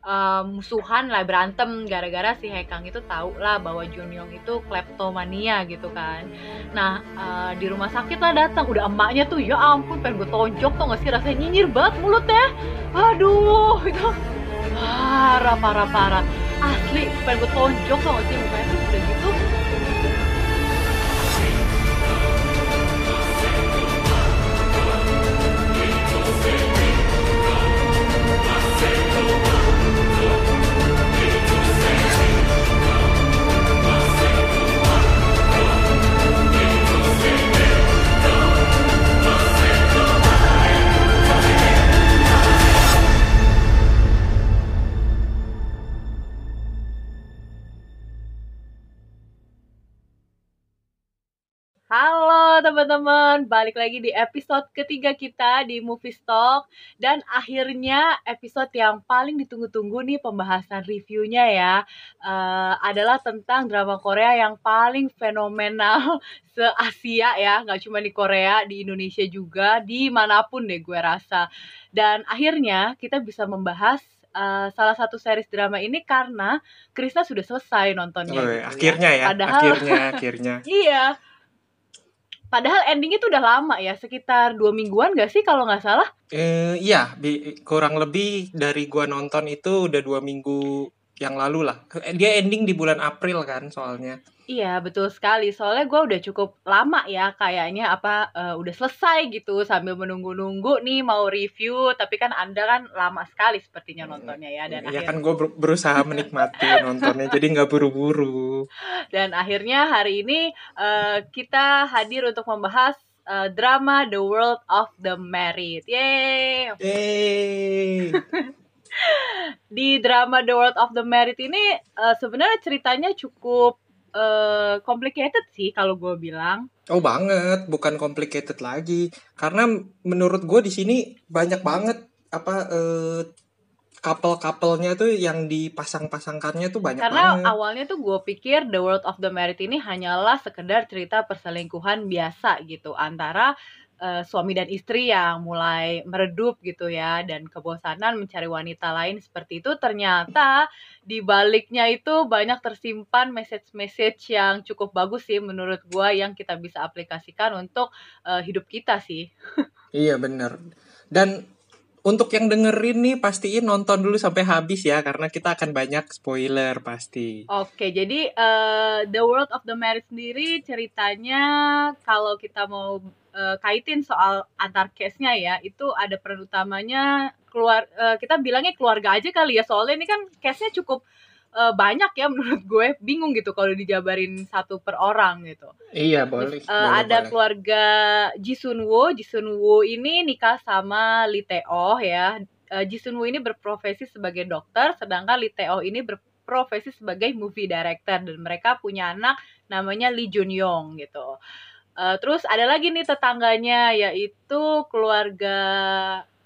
uh, musuhan lah berantem. Gara-gara si Hekang itu tahu lah bahwa Junyong itu kleptomania gitu kan. Nah uh, di rumah sakit lah datang. Udah emaknya tuh ya ampun pengen gue tonjok tuh gak sih? Rasanya nyinyir banget mulutnya. Aduh itu parah parah parah. Asli pengen gue tonjok tuh gak sih? Mukanya tuh udah gitu Halo teman-teman, balik lagi di episode ketiga kita di Movie Stock dan akhirnya episode yang paling ditunggu-tunggu nih pembahasan reviewnya ya uh, adalah tentang drama Korea yang paling fenomenal se Asia ya, nggak cuma di Korea, di Indonesia juga, di mana pun deh gue rasa. Dan akhirnya kita bisa membahas uh, salah satu series drama ini karena Krisna sudah selesai nontonnya. Oh, gitu akhirnya ya, ya. Padahal, akhirnya, akhirnya. iya Padahal endingnya tuh udah lama ya, sekitar dua mingguan gak sih kalau nggak salah? Eh, iya, kurang lebih dari gua nonton itu udah dua minggu yang lalu lah. Dia ending di bulan April kan soalnya. Iya betul sekali. Soalnya gue udah cukup lama ya kayaknya apa uh, udah selesai gitu sambil menunggu-nunggu nih mau review. Tapi kan anda kan lama sekali sepertinya nontonnya ya dan ya kan gue berusaha menikmati nontonnya jadi nggak buru-buru. Dan akhirnya hari ini uh, kita hadir untuk membahas uh, drama The World of the Married. Yeay. Yeay. Di drama The World of the Married ini uh, sebenarnya ceritanya cukup uh, complicated sih kalau gue bilang. Oh banget, bukan complicated lagi. Karena menurut gue di sini banyak banget apa uh, couple-couplenya tuh yang dipasang-pasangkannya tuh banyak Karena banget. awalnya tuh gue pikir The World of the Married ini hanyalah sekedar cerita perselingkuhan biasa gitu antara uh, suami dan istri yang mulai meredup gitu ya dan kebosanan mencari wanita lain seperti itu ternyata di baliknya itu banyak tersimpan message-message yang cukup bagus sih menurut gua yang kita bisa aplikasikan untuk uh, hidup kita sih. iya bener Dan untuk yang dengerin nih pastiin nonton dulu sampai habis ya karena kita akan banyak spoiler pasti. Oke, jadi uh, The World of the Married sendiri ceritanya kalau kita mau uh, kaitin soal antar case-nya ya, itu ada peran utamanya keluar uh, kita bilangnya keluarga aja kali ya. Soalnya ini kan case-nya cukup uh, banyak ya menurut gue. Bingung gitu kalau dijabarin satu per orang gitu. Iya, boleh. Terus, uh, boleh ada boleh. keluarga Jisunwo. Jisunwo ini nikah sama Lee Tae-oh ya. Uh, Jisunwo ini berprofesi sebagai dokter sedangkan Lee Tae-oh ini berprofesi sebagai movie director dan mereka punya anak namanya Lee Jun Yong gitu. Uh, terus ada lagi nih tetangganya yaitu keluarga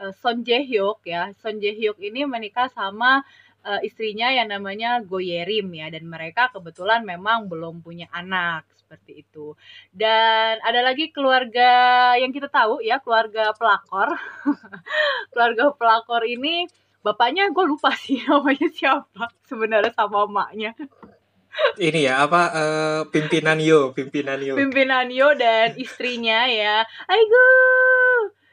uh, Son Jae Hyuk ya. Son Jae Hyuk ini menikah sama uh, istrinya yang namanya Goyerim ya dan mereka kebetulan memang belum punya anak seperti itu. Dan ada lagi keluarga yang kita tahu ya, keluarga pelakor. keluarga pelakor ini bapaknya gue lupa sih namanya siapa sebenarnya sama emaknya ini ya apa uh, pimpinan Yo, pimpinan Yo. Pimpinan Yo dan istrinya ya. Aigo,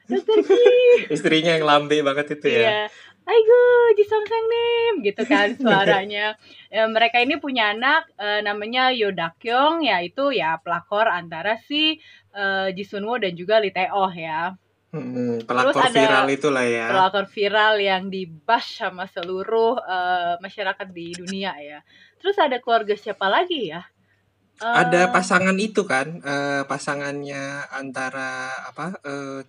dokter istrinya yang lambe banget itu ya. Iya. Aigo, Jisung Nim gitu kan suaranya. ya, mereka ini punya anak uh, namanya Yo Dakyong yaitu ya pelakor antara si uh, Jisunwo dan juga Lee Tae-oh ya. Hmm, pelakor Terus ada viral itulah ya. Pelakor viral yang dibash sama seluruh uh, masyarakat di dunia ya. Terus ada keluarga siapa lagi ya? Uh, ada pasangan itu kan, uh, pasangannya antara apa? Uh,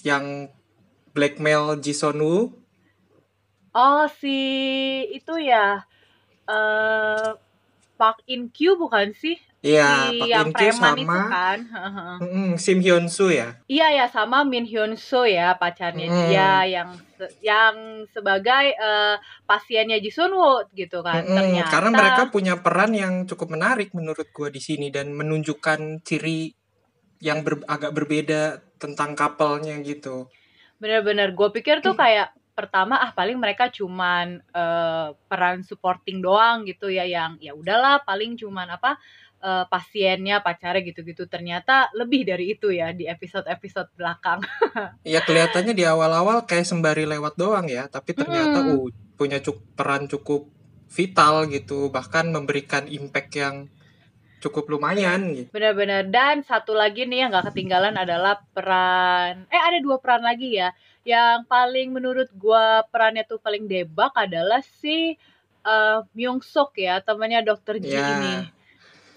yang blackmail Jisoo Woo. Oh, si itu ya. Uh, Park In Kyu bukan sih? Iya, si Pak yang Kyu sama itu kan. mm, Sim Hyun Soo ya. Iya ya sama Min Hyun Soo ya pacarnya mm. dia yang yang sebagai uh, pasiennya Ji Sun Woo gitu kan. Mm, Ternyata karena mereka punya peran yang cukup menarik menurut gua di sini dan menunjukkan ciri yang ber, agak berbeda tentang couple-nya gitu. Bener-bener gue pikir tuh kayak pertama ah paling mereka cuman uh, peran supporting doang gitu ya yang ya udahlah paling cuman apa uh, pasiennya pacarnya gitu-gitu ternyata lebih dari itu ya di episode-episode belakang. Iya kelihatannya di awal-awal kayak sembari lewat doang ya tapi ternyata hmm. uh punya cuk peran cukup vital gitu bahkan memberikan impact yang cukup lumayan gitu. Benar-benar dan satu lagi nih yang gak ketinggalan adalah peran eh ada dua peran lagi ya. Yang paling menurut gua perannya tuh paling debak adalah si uh, Myung Sok ya, temannya Dokter Ji yeah. ini.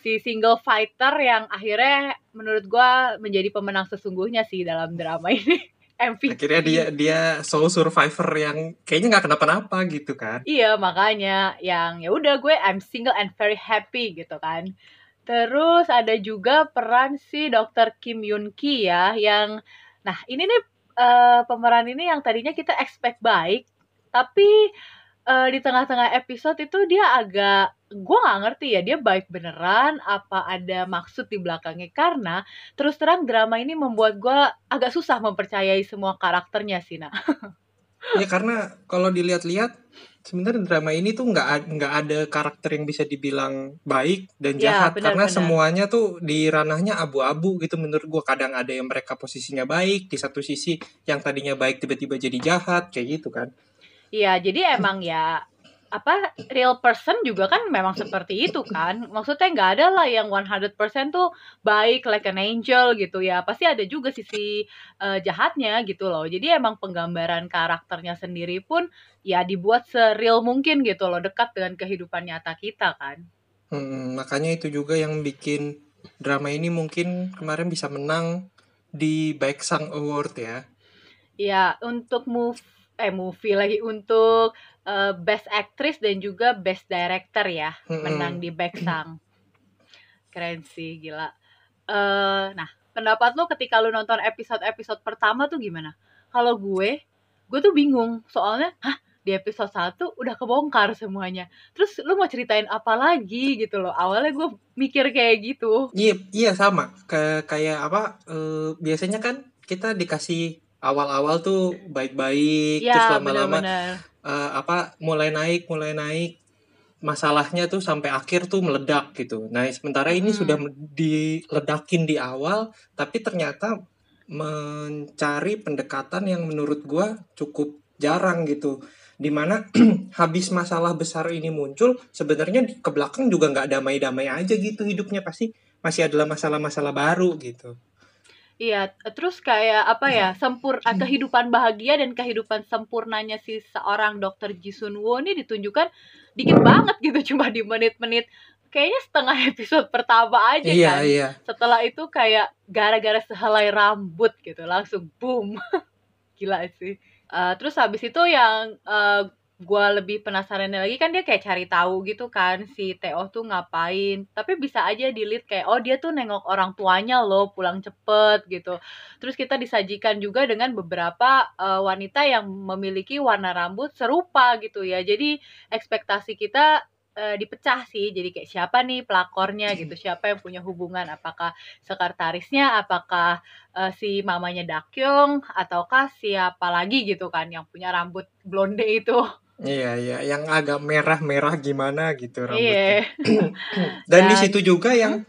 Si single fighter yang akhirnya menurut gua menjadi pemenang sesungguhnya sih dalam drama ini. MVP. Akhirnya dia dia soul survivor yang kayaknya nggak kenapa-napa gitu kan. Iya, makanya yang ya udah gue I'm single and very happy gitu kan. Terus ada juga peran si Dr. Kim Yun Ki ya yang nah ini nih uh, pemeran ini yang tadinya kita expect baik tapi uh, di tengah-tengah episode itu dia agak gue nggak ngerti ya dia baik beneran apa ada maksud di belakangnya karena terus terang drama ini membuat gue agak susah mempercayai semua karakternya sih nak ya karena kalau dilihat-lihat sebenarnya drama ini tuh nggak nggak ada karakter yang bisa dibilang baik dan ya, jahat. ya, benar, karena benar. semuanya tuh di ranahnya abu-abu gitu menurut gua. Kadang ada yang mereka posisinya baik di satu sisi yang tadinya baik tiba-tiba jadi jahat kayak gitu kan. Iya, jadi emang ya apa real person juga kan memang seperti itu kan. Maksudnya nggak ada lah yang 100% tuh baik like an angel gitu ya. Pasti ada juga sisi uh, jahatnya gitu loh. Jadi emang penggambaran karakternya sendiri pun ya dibuat sereal mungkin gitu loh dekat dengan kehidupan nyata kita kan. Hmm, makanya itu juga yang bikin drama ini mungkin kemarin bisa menang di Baik Sang Award ya. Ya untuk move eh movie lagi untuk uh, Best Actress dan juga Best Director ya hmm. menang di Baeksang keren sih gila uh, nah pendapat lo ketika lo nonton episode-episode pertama tuh gimana kalau gue gue tuh bingung soalnya hah di episode 1 udah kebongkar semuanya. Terus lu mau ceritain apa lagi gitu loh. Awalnya gue mikir kayak gitu. Iya, iya sama. Ke kayak apa? Uh, biasanya kan kita dikasih awal-awal tuh baik-baik ya, terus lama-lama uh, apa mulai naik mulai naik masalahnya tuh sampai akhir tuh meledak gitu. Nah, sementara ini hmm. sudah diledakin di awal tapi ternyata mencari pendekatan yang menurut gua cukup jarang gitu. Di mana habis masalah besar ini muncul, sebenarnya ke belakang juga nggak damai-damai aja gitu hidupnya pasti masih adalah masalah-masalah baru gitu. Iya, terus kayak apa ya, sempur ah, kehidupan bahagia dan kehidupan sempurnanya si seorang dokter Jisun Woo ini ditunjukkan dikit banget gitu cuma di menit-menit kayaknya setengah episode pertama aja iya, kan. Iya. Setelah itu kayak gara-gara sehelai rambut gitu langsung boom. Gila sih. Uh, terus habis itu yang uh, gue lebih penasaran lagi kan dia kayak cari tahu gitu kan si Teo tuh ngapain. Tapi bisa aja dilihat kayak oh dia tuh nengok orang tuanya loh pulang cepet gitu. Terus kita disajikan juga dengan beberapa uh, wanita yang memiliki warna rambut serupa gitu ya. Jadi ekspektasi kita uh, dipecah sih. Jadi kayak siapa nih pelakornya? Gitu. Siapa yang punya hubungan? Apakah sekretarisnya? Apakah uh, si mamanya Dakyong ataukah siapa lagi gitu kan yang punya rambut blonde itu Iya iya, yang agak merah-merah gimana gitu rambutnya. Iya. Dan di situ juga yang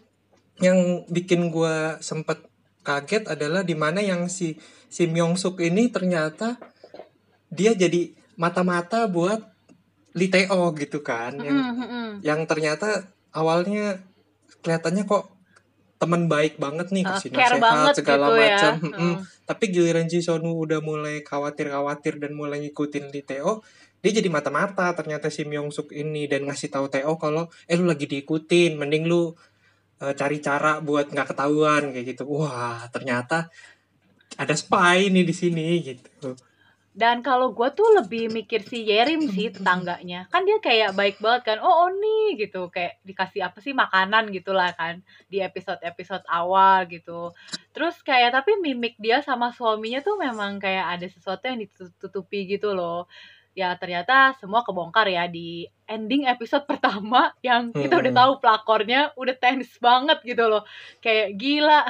yang bikin gue sempet kaget adalah di mana yang si si Myung Suk ini ternyata dia jadi mata-mata buat Lee Teo gitu kan yang mm -hmm. yang ternyata awalnya kelihatannya kok teman baik banget nih kasih uh, nasihat segala gitu macam ya. mm. tapi giliran Ji Sonu udah mulai khawatir-khawatir dan mulai ngikutin Lee Teo dia jadi mata-mata ternyata si Myung Suk ini dan ngasih tahu Teo kalau eh lu lagi diikutin mending lu uh, cari cara buat nggak ketahuan kayak gitu. Wah ternyata ada spy nih di sini gitu. Dan kalau gue tuh lebih mikir si Yerim sih tetangganya. Kan dia kayak baik banget kan oh, nih gitu. Kayak dikasih apa sih makanan gitulah kan di episode episode awal gitu. Terus kayak tapi mimik dia sama suaminya tuh memang kayak ada sesuatu yang ditutupi gitu loh ya ternyata semua kebongkar ya di ending episode pertama yang kita udah tahu pelakornya udah tense banget gitu loh. Kayak gila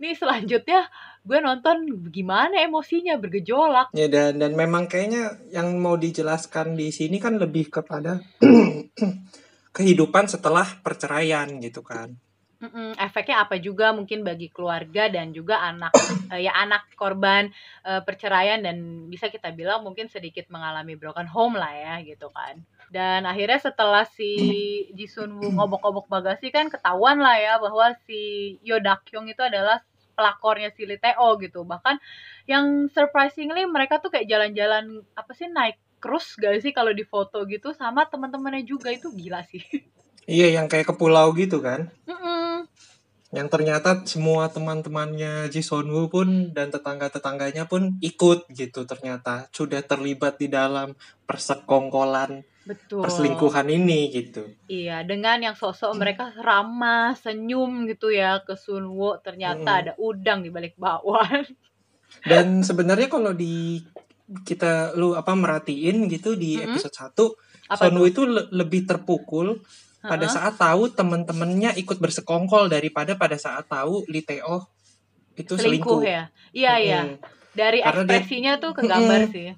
nih selanjutnya gue nonton gimana emosinya bergejolak. Ya dan dan memang kayaknya yang mau dijelaskan di sini kan lebih kepada kehidupan setelah perceraian gitu kan Mm-mm, efeknya apa juga mungkin bagi keluarga dan juga anak uh, ya anak korban uh, perceraian dan bisa kita bilang mungkin sedikit mengalami broken home lah ya gitu kan. Dan akhirnya setelah si Jisun Woo ngobok-ngobok bagasi kan ketahuan lah ya bahwa si Yo Dakyung itu adalah pelakornya si Lee Teo gitu. Bahkan yang surprisingly mereka tuh kayak jalan-jalan apa sih naik cruise gak sih kalau di foto gitu sama teman-temannya juga. Itu gila sih. Iya, yang kayak ke pulau gitu kan. Mm-mm. Yang ternyata semua teman-temannya Ji Son Woo pun dan tetangga-tetangganya pun ikut gitu ternyata sudah terlibat di dalam persekongkolan Betul. perselingkuhan ini gitu. Iya, dengan yang sosok mereka ramah, senyum gitu ya ke Sunwo, ternyata Mm-mm. ada udang di balik bakwan. Dan sebenarnya kalau di kita lu apa merhatiin gitu di Mm-mm. episode 1 Apa Son Woo itu le- lebih terpukul pada saat tahu teman-temannya ikut bersekongkol daripada pada saat tahu Lee Teo itu selingkuh selingkuh. ya? Iya, iya. Mm-mm. Dari Karena dia- ekspresinya tuh kegambar Mm-mm. sih.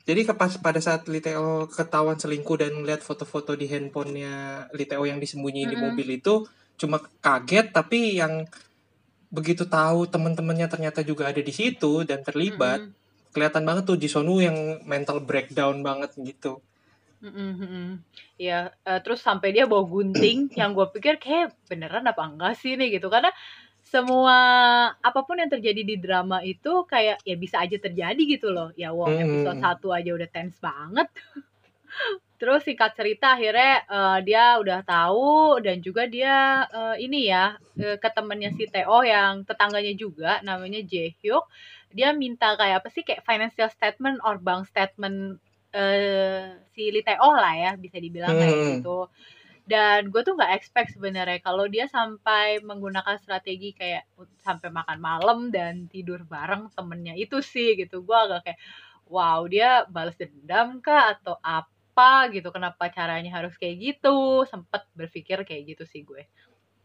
Jadi ke pas pada saat Liteo ketahuan selingkuh dan melihat foto-foto di handphonenya Liteo yang disembunyiin di Mm-mm. mobil itu cuma kaget tapi yang begitu tahu teman-temannya ternyata juga ada di situ dan terlibat Mm-mm. kelihatan banget tuh Jisonu yang mental breakdown banget gitu. Mm-mm, mm-mm. Iya, eh, terus sampai dia bawa gunting yang gue pikir kayak beneran apa enggak sih nih gitu karena semua apa pun yang terjadi di drama itu kayak ya bisa aja terjadi gitu loh ya wow Hmm. episode 1 aja udah tense banget terus singkat cerita akhirnya eh, dia udah tahu dan juga dia eh, ini ya eh, ke temennya si Teo yang tetangganya juga namanya Jaehyuk dia minta kayak apa sih kayak financial statement or bank statement eh si Lee Teo lah ya bisa dibilang kayak Hmm. gitu. Dan gue tuh nggak expect sebenarnya kalau dia sampai menggunakan strategi kayak sampai makan malam dan tidur bareng temennya itu sih gitu. Gue agak kayak wow dia balas dendam kah atau apa gitu? Kenapa caranya harus kayak gitu? Sempet berpikir kayak gitu sih gue.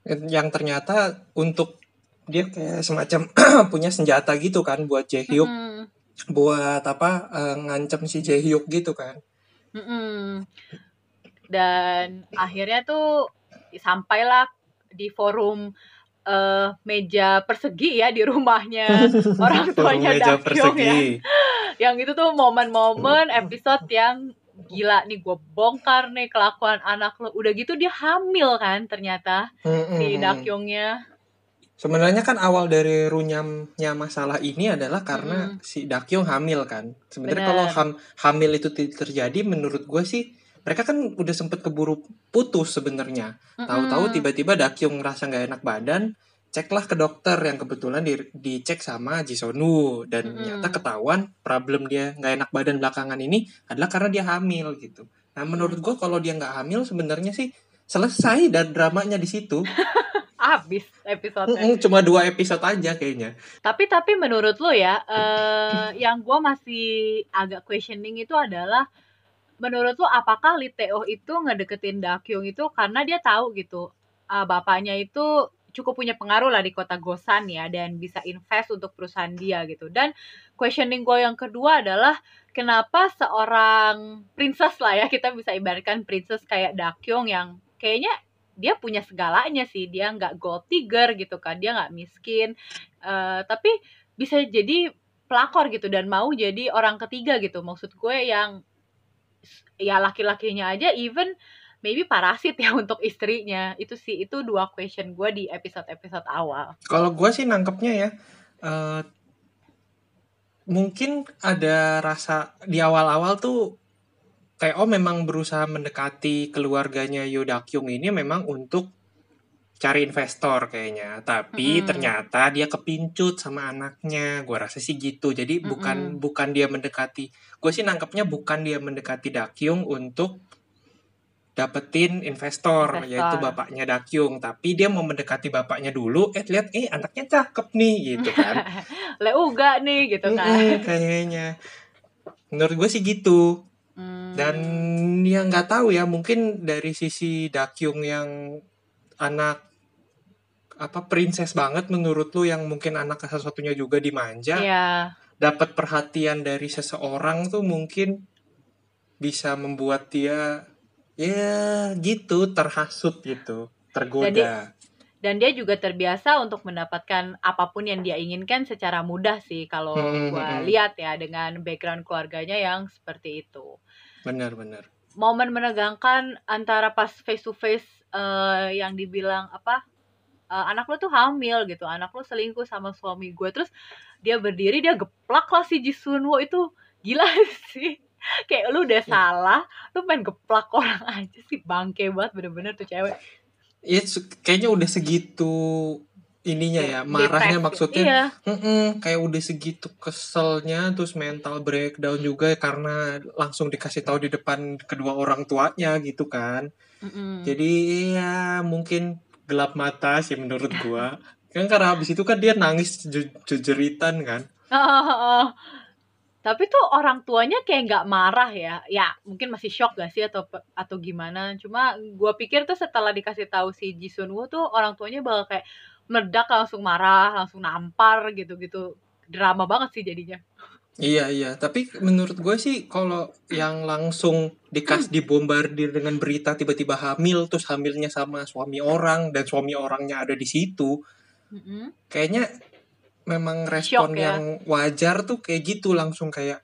Yang ternyata untuk dia kayak semacam punya senjata gitu kan buat Jaehyuk Mm-mm. Buat apa eh, ngancem si Jaehyuk gitu kan. Mm-mm. Dan akhirnya tuh sampailah di forum eh, meja persegi ya di rumahnya orang tuanya Meja ya. Yang itu tuh momen-momen episode yang gila nih gue bongkar nih kelakuan anak lo. Udah gitu dia hamil kan ternyata Mm-mm. si Dakyungnya. Sebenarnya kan awal dari runyamnya masalah ini adalah karena Mm-mm. si Dakyung hamil kan. Sebenarnya Benar. kalau ham- hamil itu terjadi menurut gue sih mereka kan udah sempet keburu putus sebenarnya. Tahu-tahu Mm-mm. tiba-tiba Dakyung ngerasa nggak enak badan, ceklah ke dokter yang kebetulan di- dicek sama Jisonu dan Mm-mm. ternyata ketahuan problem dia nggak enak badan belakangan ini adalah karena dia hamil gitu. Nah menurut gue kalau dia nggak hamil sebenarnya sih selesai dan dramanya di situ. Abis episode Cuma dua episode aja kayaknya. Tapi tapi menurut lo ya, eh yang gue masih agak questioning itu adalah menurut lo apakah Lee Teo itu ngedeketin Dakyung itu karena dia tahu gitu eh, bapaknya itu cukup punya pengaruh lah di kota Gosan ya dan bisa invest untuk perusahaan dia gitu. Dan questioning gue yang kedua adalah kenapa seorang princess lah ya kita bisa ibaratkan princess kayak Dakyung yang kayaknya dia punya segalanya sih dia nggak gold digger gitu kan dia nggak miskin Eh, tapi bisa jadi pelakor gitu dan mau jadi orang ketiga gitu. Maksud gue yang ya laki-lakinya aja even maybe parasit ya untuk istrinya. Itu sih itu dua question gue di episode-episode awal. Kalau gue sih nangkepnya ya, eh, mungkin ada rasa di awal-awal tuh kayak oh memang berusaha mendekati keluarganya Yodakyung ini memang untuk cari investor kayaknya, tapi Mm-mm. ternyata dia kepincut sama anaknya. Gue rasa sih gitu. Jadi bukan bukan dia mendekati. Gue sih nangkepnya bukan dia mendekati Dakyung untuk dapetin investor, Investor. yaitu bapaknya Dakyung, tapi dia mau mendekati bapaknya dulu. Eh lihat, eh anaknya cakep nih gitu kan. leuga nih gitu kan kayaknya. Menurut gue sih gitu. Hmm. Dan ya nggak tahu ya, mungkin dari sisi Dakyung yang anak apa princess banget menurut lu yang mungkin anak satu-satunya juga dimanja Iya. dapat perhatian dari seseorang tuh mungkin bisa membuat dia ya gitu terhasut gitu tergoda Dan dia- Dan dia juga terbiasa untuk mendapatkan apa pun yang dia inginkan secara mudah sih kalau Hmm, gua hmm. lihat ya dengan background keluarganya yang seperti itu. Benar-benar Momen menegangkan antara pas face to face eh, yang dibilang apa eh, anak lu tuh hamil gitu, anak lu selingkuh sama suami gue, terus dia berdiri dia geplak lah si Jisunwo itu gila sih. Kayak lu udah Iya. salah, lu main geplak orang aja sih bangke banget bener-bener tuh cewek. ya kayaknya udah segitu ininya ya marahnya maksudnya Iya. Kayak udah segitu keselnya terus mental breakdown juga karena langsung dikasih tahu di depan kedua orang tuanya gitu kan Mm-mm. jadi ya mungkin gelap mata sih menurut gua kan karena habis itu kan dia nangis ju- jejeritan kan Heeh. Tapi tuh orang tuanya kayak nggak marah ya. Ya, mungkin masih shock gak sih atau atau gimana. Cuma gua pikir tuh setelah dikasih tahu si Ji Woo tuh orang tuanya bakal kayak meledak langsung marah, langsung nampar gitu-gitu. Drama banget sih jadinya. iya iya tapi menurut gue sih kalau yang langsung dikas dibombardir dengan berita tiba-tiba hamil terus hamilnya sama suami orang dan suami orangnya ada di situ kayaknya memang respon Shock ya. yang wajar tuh kayak gitu langsung kayak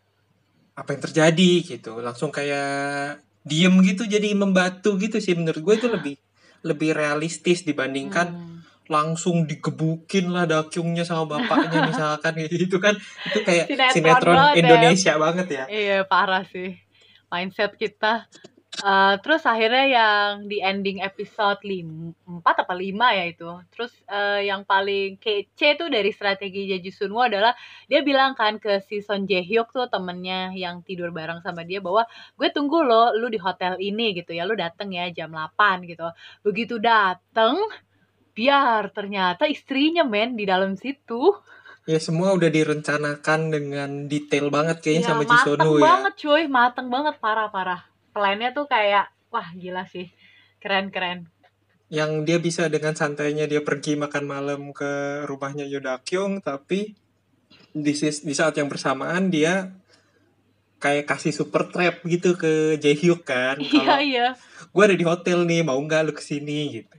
apa yang terjadi gitu langsung kayak diem gitu jadi membatu gitu sih menurut gue itu lebih lebih realistis dibandingkan Hmm. Langsung digebukin lah dakyungnya sama bapaknya misalkan gitu kan itu kayak Sinetron sinetron, banget ya. Indonesia banget ya Iya, parah sih. Mindset kita. Eh, terus akhirnya yang di ending episode 4 apa 5 ya itu. Terus eh, yang paling kece tuh dari strategi Jeju Sunwoo adalah dia bilang kan ke si Son Jae Hyuk tuh temennya yang tidur bareng sama dia bahwa gue tunggu lo lu di hotel ini gitu ya. Lu dateng ya jam 8 gitu. Begitu dateng biar ternyata istrinya men di dalam situ. ya semua udah direncanakan dengan detail banget kayaknya Ya, sama mateng Jisonu ya banget cuy, mateng banget parah-parah. Plannya tuh kayak wah gila sih. Keren-keren. yang dia bisa dengan santainya dia pergi makan malam ke rumahnya Yodakyung tapi di, di saat yang bersamaan dia kayak kasih super trap gitu ke Jaehyuk kan Iya iya. gue ada di hotel nih mau nggak lu ke sini gitu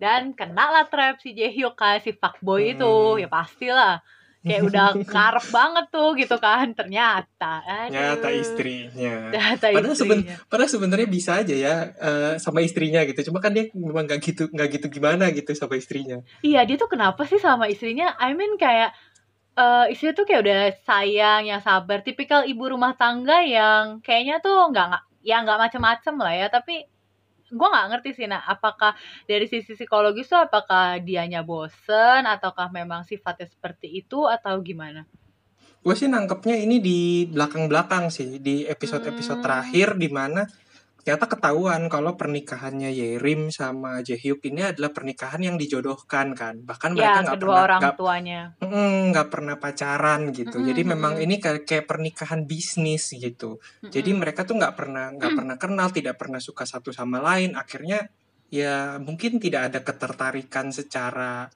Dan kena lah trap si Jaehyuk kan si fuckboy Hmm. itu. Ya pastilah. Kayak udah ngarep banget tuh gitu kan. Ternyata. Aduh. nyata istrinya Ternyata Padahal seben- istrinya. padahal sebenarnya bisa aja ya eh, sama istrinya gitu cuma kan dia memang nggak gitu nggak gitu gimana gitu sama istrinya Iya dia tuh kenapa sih sama istrinya? I mean kayak eh istrinya tuh kayak udah sayang, yang sabar, tipikal ibu rumah tangga yang kayaknya tuh nggak ya nggak macem-macem lah ya. Tapi gua nggak ngerti sih, nah apakah dari sisi psikologis tuh apakah dianya bosen ataukah memang sifatnya seperti itu atau gimana? gue sih nangkepnya ini di belakang-belakang sih di episode-episode Hmm. terakhir di mana ternyata ketahuan kalau pernikahannya Yerim sama Jaehyuk ini adalah pernikahan yang dijodohkan kan. Bahkan mereka Ya nggak kedua pernah orang nggak tuanya. mm, nggak pernah pacaran gitu. Mm-mm, jadi memang ini kayak, kayak pernikahan bisnis gitu. Jadi Mm-mm. mereka tuh nggak pernah nggak pernah kenal tidak pernah suka satu sama lain. Akhirnya ya mungkin tidak ada ketertarikan secara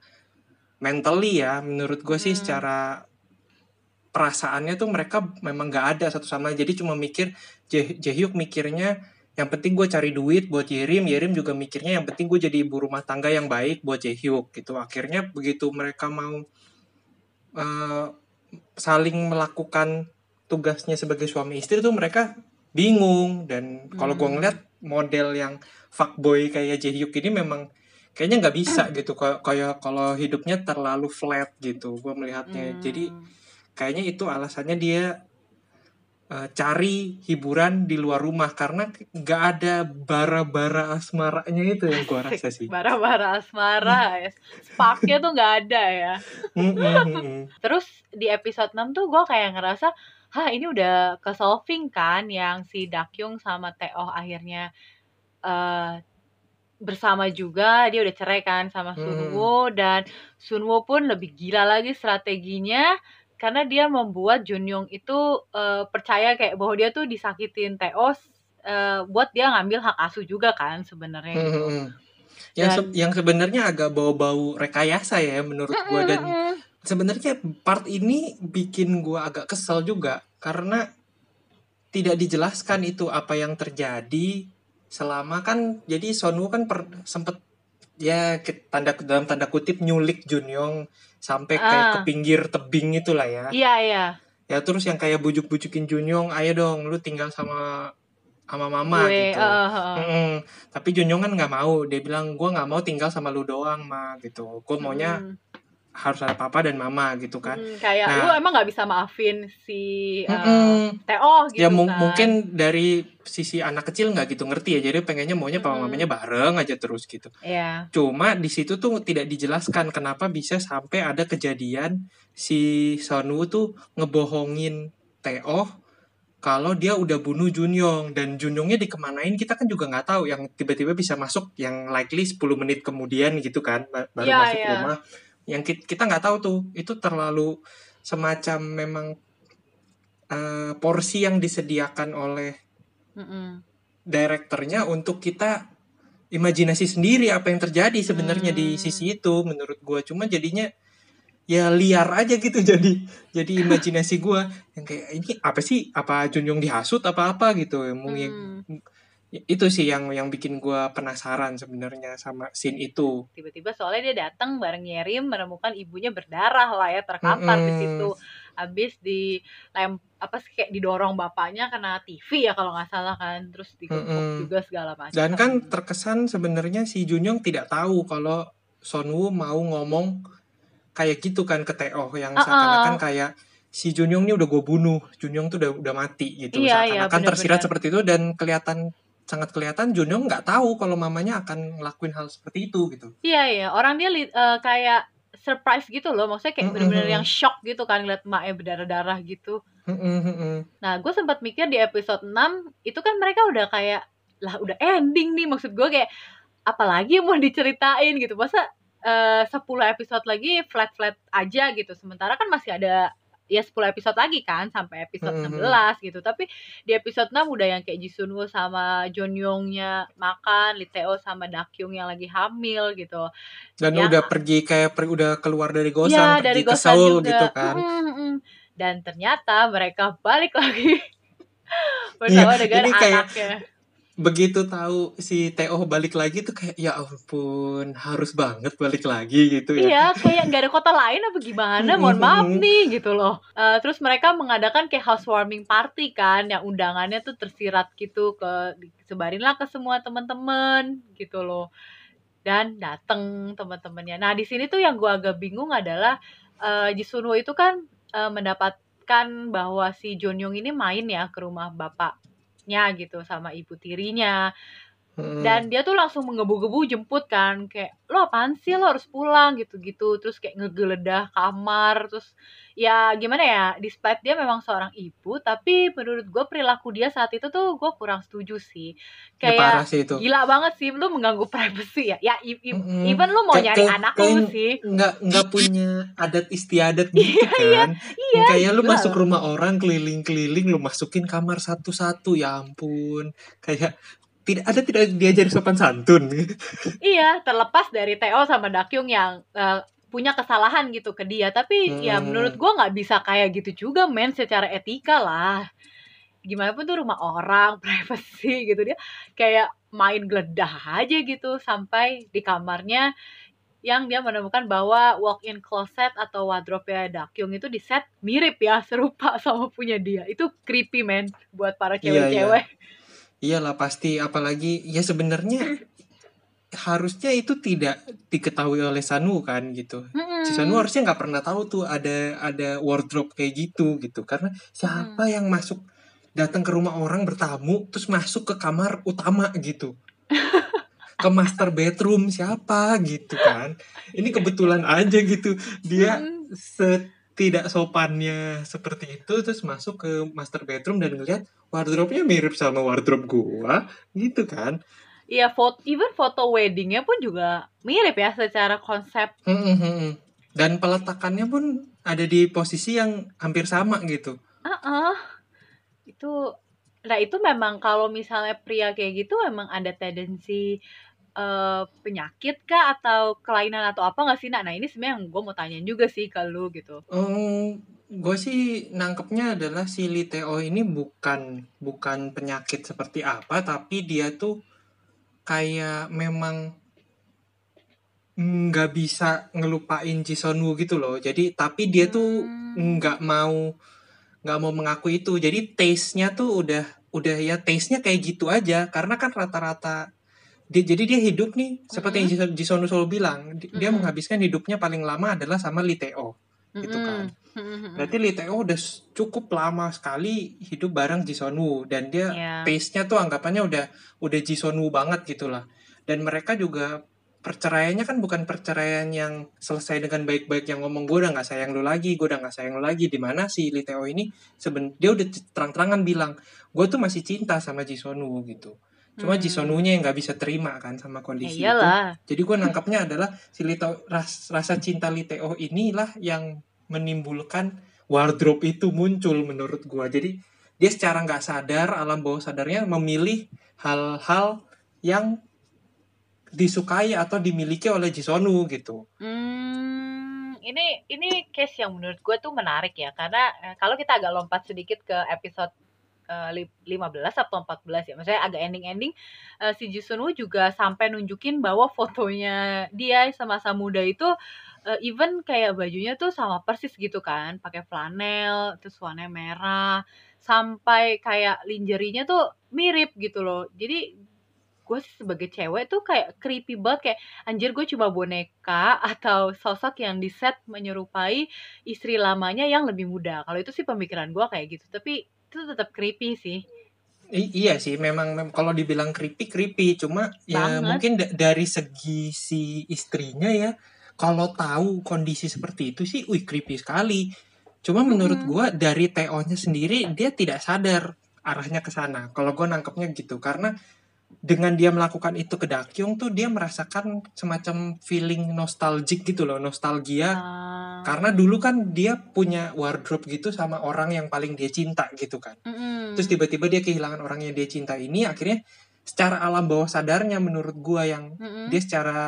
mentally ya. Menurut gue sih Mm. secara perasaannya tuh mereka memang nggak ada satu sama lain. Jadi cuma mikir Je Jaehyuk mikirnya yang penting gue cari duit buat Yerim Yerim juga mikirnya yang penting gue jadi ibu rumah tangga yang baik buat Jaehyuk gitu. Akhirnya begitu mereka mau eh, saling melakukan tugasnya sebagai suami istri tuh mereka bingung. Dan kalau gue Hmm. ngeliat model yang fuckboy kayak Jaehyuk ini memang kayaknya nggak bisa gitu. Kay- kayak kalau hidupnya terlalu flat gitu gue melihatnya. Jadi Hmm. kayaknya itu alasannya dia eh, cari hiburan di luar rumah karena nggak ada bara-bara asmaranya itu yang gue rasa sih bara-bara asmara ya. Sparknya tuh nggak ada ya. Mm, mm, mm, mm. Terus di episode 6 tuh gue kayak ngerasa, hah ini udah ke solving kan yang si Dakyung sama Teo akhirnya eh bersama juga dia udah cerai kan sama Hmm. Sunwoo dan Sunwoo pun lebih gila lagi strateginya karena dia membuat Junyoung itu eh, percaya kayak bahwa dia tuh disakitin Teo eh, buat dia ngambil hak asuh juga kan sebenarnya gitu. mm, mm. yang se yang sebenarnya agak bau-bau rekayasa ya menurut gue dan sebenarnya part ini bikin gue agak kesel juga karena tidak dijelaskan itu apa yang terjadi selama kan jadi Sonwoo kan per, sempet ya tanda dalam tanda kutip nyulik Junyong sampai kayak ke pinggir tebing itulah ya. Iya iya. Ya terus yang kayak bujuk-bujukin Junyong, ayo dong lu tinggal sama sama mama gue, gitu. Uh, uh. Mm Tapi Junyong kan nggak mau, dia bilang gue nggak mau tinggal sama lu doang mah gitu. Gue maunya hmm harus ada papa dan mama gitu kan hmm, kayak nah, lu emang nggak bisa maafin si uh, mm, Teo gitu ya kan. mungkin dari sisi anak kecil nggak gitu ngerti ya jadi pengennya maunya papa hmm. mamanya bareng aja terus gitu yeah. cuma di situ tuh tidak dijelaskan kenapa bisa sampai ada kejadian si Sonwoo tuh ngebohongin Teo kalau dia udah bunuh Junyong dan Junyongnya dikemanain kita kan juga nggak tahu yang tiba-tiba bisa masuk yang likely 10 menit kemudian gitu kan baru yeah, masuk yeah. rumah yang kita nggak tahu tuh itu terlalu semacam memang uh, porsi yang disediakan oleh mm -mm. direkturnya untuk kita imajinasi sendiri apa yang terjadi sebenarnya mm. di sisi itu menurut gue cuma jadinya ya liar aja gitu. Jadi jadi imajinasi gue yang kayak ini apa sih? Apa Junjung dihasut apa apa? gitu. Mungkin mm itu sih yang yang bikin gue penasaran sebenarnya sama scene itu tiba-tiba soalnya dia datang bareng Yerim menemukan ibunya berdarah lah ya terkapar mm -hmm. di situ habis di lem apa sih kayak didorong bapaknya kena TV ya kalau nggak salah kan terus dikumpul mm -hmm. juga segala macam dan kan terkesan sebenarnya si Junyong tidak tahu kalau Sonwoo mau ngomong kayak gitu kan ke Teo yang uh -uh. seakan-akan kayak si Junyong ini udah gue bunuh, Junyong tuh udah udah mati gitu. Iya, iya Seakan-akan iya, tersirat seperti itu dan kelihatan sangat kelihatan Junyoung nggak tahu kalau mamanya akan ngelakuin hal seperti itu gitu. Iya iya, orang dia uh, kayak surprise gitu loh, maksudnya kayak bener-bener yang shock gitu kan ngeliat emaknya berdarah-darah gitu. nah, gue sempat mikir di episode 6 itu kan mereka udah kayak lah udah ending nih. Maksud gue kayak apalagi yang mau diceritain gitu. Masa uh, 10 episode lagi flat-flat aja gitu. Sementara kan masih ada ya 10 episode lagi kan sampai episode mm -hmm. 16 gitu. Tapi di episode 6 udah yang kayak Jisunwoo sama Yong-nya makan, Liteo sama Dakyung yang lagi hamil gitu. Dan yang, udah pergi kayak per, udah keluar dari Gosan, ya, pergi dari ke Gosan Seoul juga. gitu kan. Mm -hmm. Dan ternyata mereka balik lagi bersama ya, dengan anaknya. Kayak begitu tahu si Teo balik lagi tuh kayak ya ampun harus banget balik lagi gitu ya. Iya kayak nggak ada kota lain apa gimana? Mohon maaf nih gitu loh. Uh, terus mereka mengadakan kayak housewarming party kan yang undangannya tuh tersirat gitu ke sebarin lah ke semua teman-teman gitu loh. Dan dateng teman-temannya. Nah di sini tuh yang gua agak bingung adalah uh, Jisunwo itu kan uh, mendapatkan bahwa si Jonyong ini main ya ke rumah bapak anaknya gitu sama ibu tirinya Hmm. Dan dia tuh langsung menggebu-gebu jemput kan kayak lo apaan sih? Lo harus pulang gitu-gitu. Terus kayak ngegeledah kamar terus ya gimana ya despite dia memang seorang ibu tapi menurut gue perilaku dia saat itu tuh gue kurang setuju sih. Ya, kayak ya, sih itu. gila banget sih lu mengganggu privacy ya. Ya mm-hmm. even lu mau nyari kayak, anak lu sih. nggak nggak punya adat istiadat gitu iya, kan. iya, iya, kayak lu masuk rumah orang keliling-keliling lu masukin kamar satu-satu ya ampun. Kayak tidak ada tidak diajari sopan santun. iya, terlepas dari Theo sama Dakyung yang uh, punya kesalahan gitu ke dia, tapi ya hmm. ya menurut gue nggak bisa kayak gitu juga, men, secara etika lah. Gimana pun tuh rumah orang, privacy gitu dia kayak main geledah aja gitu sampai di kamarnya yang dia menemukan bahwa walk-in closet atau wardrobe ya Dakyung itu di set mirip ya serupa sama punya dia. Itu creepy men buat para iya, iya. cewek-cewek. Iya, iya iyalah pasti apalagi ya sebenarnya harusnya itu tidak diketahui oleh Sanu kan gitu. Hmm. Si Sanu harusnya nggak pernah tahu tuh ada ada wardrobe kayak gitu gitu karena siapa hmm. yang masuk datang ke rumah orang bertamu terus masuk ke kamar utama gitu. ke master bedroom siapa gitu kan. Ini kebetulan aja gitu. Dia hmm. set tidak sopannya seperti itu terus masuk ke master bedroom dan ngeliat wardrobe-nya mirip sama wardrobe gua gitu kan Iya, foto even foto weddingnya pun juga mirip ya secara konsep. Hmm, hmm, hmm, dan peletakannya pun ada di posisi yang hampir sama gitu. Ah, uh -uh. itu, nah itu memang kalau misalnya pria kayak gitu memang ada tendensi uh, penyakit kah atau kelainan atau apa nggak sih nak? Nah ini sebenarnya yang gue mau tanya juga sih ke lu gitu. Um, gue sih nangkepnya adalah si liteo ini bukan bukan penyakit seperti apa, tapi dia tuh kayak memang nggak bisa ngelupain Jisonwoo gitu loh. Jadi tapi dia tuh hmm. nggak mau nggak mau mengaku itu. Jadi taste-nya tuh udah udah ya taste-nya kayak gitu aja karena kan rata-rata dia jadi dia hidup nih seperti mm-hmm. yang Jisonu selalu bilang dia mm-hmm. menghabiskan hidupnya paling lama adalah sama Liteo mm-hmm. gitu kan berarti Liteo udah cukup lama sekali hidup bareng Jisonu dan dia yeah. taste-nya tuh anggapannya udah udah Jisonu banget gitulah dan mereka juga perceraiannya kan bukan perceraian yang selesai dengan baik-baik yang ngomong gue udah nggak sayang lu lagi gue udah nggak sayang lu lagi di mana si Liteo ini seben dia udah terang-terangan bilang gue tuh masih cinta sama Jisonu gitu cuma hmm. Jisonunya yang nggak bisa terima kan sama kondisi ya itu jadi gue nangkapnya adalah si Liteo ras, rasa cinta Liteo inilah yang menimbulkan wardrobe itu muncul menurut gue jadi dia secara nggak sadar alam bawah sadarnya memilih hal-hal yang disukai atau dimiliki oleh Jisonu gitu. Hmm, ini ini case yang menurut gue tuh menarik ya karena eh, kalau kita agak lompat sedikit ke episode eh, 15 atau 14 ya. Maksudnya agak ending-ending uh, si Jisonu juga sampai nunjukin bahwa fotonya dia semasa muda itu uh, even kayak bajunya tuh sama persis gitu kan, pakai flanel, terus warnanya merah, sampai kayak lingerie-nya tuh mirip gitu loh. Jadi gue sih sebagai cewek tuh kayak creepy banget kayak anjir gue cuma boneka atau sosok yang di set menyerupai istri lamanya yang lebih muda kalau itu sih pemikiran gue kayak gitu tapi itu tetap creepy sih. I iya sih memang mem kalau dibilang creepy creepy. Cuma ya Banget. ya mungkin dari segi si istrinya ya kalau tahu kondisi seperti itu sih wih creepy sekali. Cuma menurut gue dari TO nya sendiri dia tidak sadar arahnya ke sana. Kalau gue nangkepnya gitu karena dengan dia melakukan itu ke Dakyung tuh dia merasakan semacam feeling nostalgic gitu loh, nostalgia. Uh. Karena dulu kan dia punya wardrobe gitu sama orang yang paling dia cinta gitu kan. Mm -hmm. Terus tiba-tiba dia kehilangan orang yang dia cinta ini akhirnya secara alam bawah sadarnya menurut gua yang mm -hmm. dia secara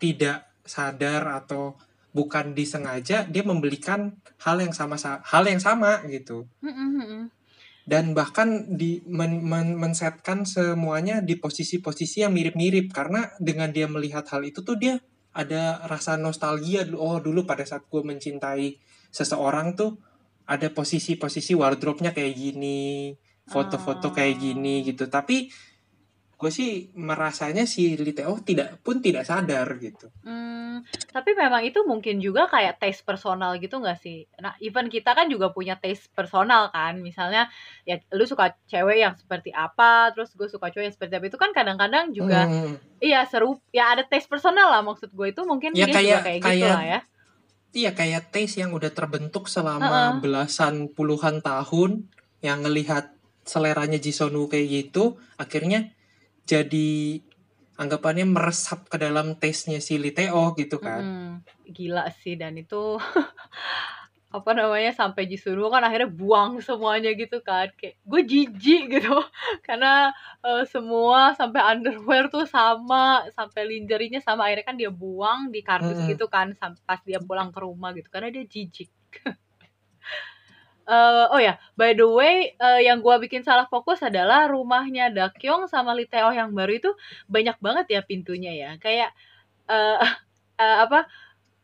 tidak sadar atau bukan disengaja dia membelikan hal yang sama hal yang sama gitu. Mm -hmm dan bahkan di men, men, mensetkan semuanya di posisi-posisi yang mirip-mirip. Karena dengan dia melihat hal itu tuh dia ada rasa nostalgia oh dulu pada saat gue mencintai seseorang tuh ada posisi-posisi wardrobe-nya kayak gini foto-foto kayak gini gitu. Tapi gue sih merasanya si Liteo tidak pun tidak sadar gitu. Hmm, tapi memang itu mungkin juga kayak taste personal gitu gak sih? Nah, even kita kan juga punya taste personal kan. Misalnya ya lu suka cewek yang seperti apa, terus gue suka cowok yang seperti apa itu kan kadang-kadang juga hmm. iya seru ya ada taste personal lah maksud gue itu mungkin ya, dia kayak, juga kayak, kayak gitu lah ya. Iya kayak taste yang udah terbentuk selama uh -uh. belasan puluhan tahun yang ngelihat seleranya Jisonu kayak gitu akhirnya jadi anggapannya meresap ke dalam tesnya si Liteo gitu kan. Hmm, gila sih dan itu apa namanya sampai Jisuru kan akhirnya buang semuanya gitu kan. Kayak gue jijik gitu. Karena uh, semua sampai underwear tuh sama sampai lingerie sama. Akhirnya kan dia buang di kardus hmm. gitu kan pas dia pulang ke rumah gitu. Karena dia jijik uh, oh ya, by the way, uh, yang gua bikin salah fokus adalah rumahnya Dakyong sama Liteo yang baru itu banyak banget ya pintunya ya. Kayak uh, uh, apa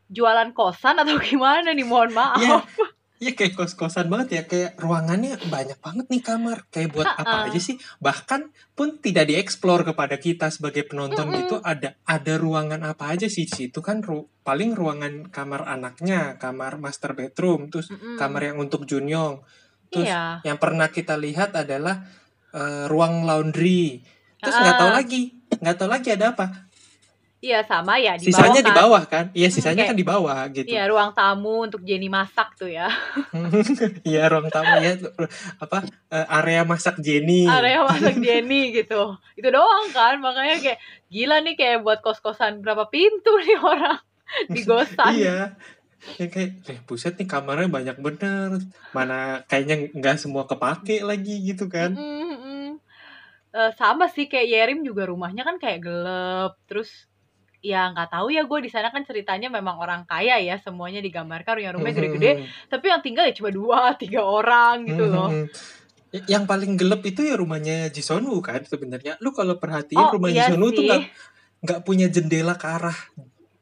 jualan kosan atau gimana nih? Mohon maaf. Yeah. Iya kayak kos-kosan banget ya Kayak ruangannya banyak banget nih kamar Kayak buat apa aja sih Bahkan pun tidak dieksplor kepada kita Sebagai penonton mm -mm. gitu Ada ada ruangan apa aja sih situ kan ru Paling ruangan kamar anaknya Kamar master bedroom Terus mm -mm. kamar yang untuk Junyong Terus iya. yang pernah kita lihat adalah uh, Ruang laundry Terus nggak uh. tahu lagi nggak tahu lagi ada apa Iya sama ya di sisanya bawah kan. di bawah kan? Iya sisanya okay. kan di bawah gitu. Iya ruang tamu untuk Jenny masak tuh ya. Iya ruang tamu ya apa eh, area masak Jenny. Area masak Jenny gitu. Itu doang kan makanya kayak gila nih kayak buat kos kosan berapa pintu nih orang. Di gosan iya. Ya kayak eh buset nih kamarnya banyak bener. Mana kayaknya nggak semua kepake lagi gitu kan. Mm -hmm uh, sama sih kayak Yerim juga rumahnya kan kayak gelap. Terus ya nggak tahu ya gue di sana kan ceritanya memang orang kaya ya semuanya digambarkan yang rumahnya gede-gede tapi yang tinggal ya cuma dua tiga orang gitu loh. Yang paling gelap itu ya rumahnya Jisonu kan sebenarnya. Lu kalau perhatiin oh, rumah iya Jisonu tuh nggak nggak punya jendela ke arah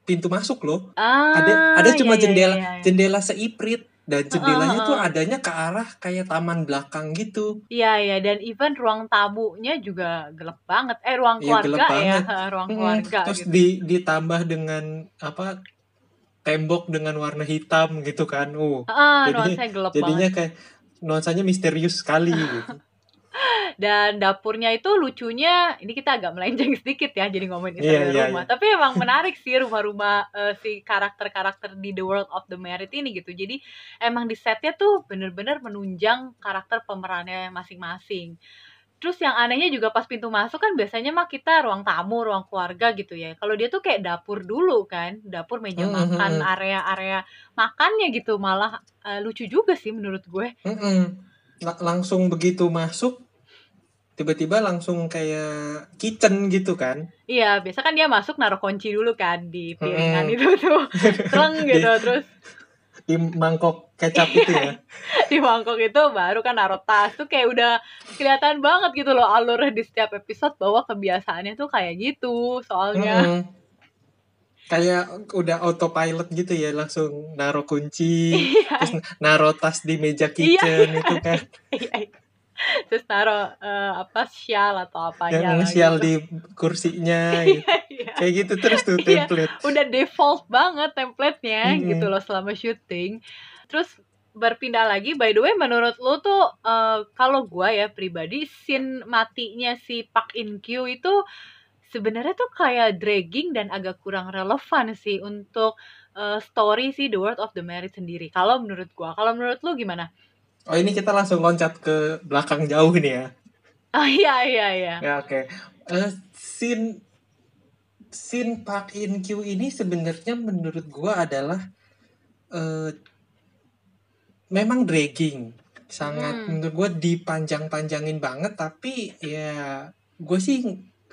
pintu masuk loh. Ah, ada ada cuma iya, iya jendela iya, iya. jendela seiprit dan jendelanya uh, uh, tuh adanya ke arah kayak taman belakang gitu. Iya iya dan even ruang tamunya juga gelap banget. Eh ruang iya, keluarga ya, ruang hmm, keluarga. Terus gitu. di ditambah dengan apa tembok dengan warna hitam gitu kan. Uh, uh, jadi, gelap jadinya banget. kayak nuansanya misterius sekali gitu dan dapurnya itu lucunya ini kita agak melenceng sedikit ya jadi ngomongin yeah, yeah, rumah yeah. tapi emang menarik sih rumah-rumah uh, si karakter-karakter di The World of the Merit ini gitu jadi emang di setnya tuh bener-bener menunjang karakter pemerannya masing-masing Terus yang anehnya juga pas pintu masuk kan biasanya mah kita ruang tamu, ruang keluarga gitu ya. Kalau dia tuh kayak dapur dulu kan, dapur meja mm -hmm. makan, area-area makannya gitu malah uh, lucu juga sih menurut gue. Mm -hmm. Langsung begitu masuk tiba-tiba langsung kayak kitchen gitu kan iya biasa kan dia masuk naruh kunci dulu kan di piringan hmm. itu tuh terang gitu di, terus di mangkok kecap itu ya di mangkok itu baru kan naruh tas tuh kayak udah kelihatan banget gitu loh alur di setiap episode bahwa kebiasaannya tuh kayak gitu soalnya hmm. kayak udah autopilot gitu ya langsung naruh kunci iya. terus naruh tas di meja iya. kitchen iya. itu kan iya, iya terus taruh uh, apa sial atau apa yang sial gitu. di kursinya gitu. kayak gitu terus tuh iya, template udah default banget templatenya mm -hmm. gitu loh selama syuting terus berpindah lagi by the way menurut lo tuh uh, kalau gue ya pribadi scene matinya si Park In Kyu itu sebenarnya tuh kayak dragging dan agak kurang relevan sih untuk uh, story si The World of the Merit sendiri kalau menurut gue kalau menurut lo gimana Oh ini kita langsung loncat ke belakang jauh nih ya. Oh iya iya iya. Ya oke. Okay. Uh, eh, scene scene Park In Q ini sebenarnya menurut gua adalah uh, memang dragging sangat hmm. menurut gua dipanjang-panjangin banget tapi ya gue sih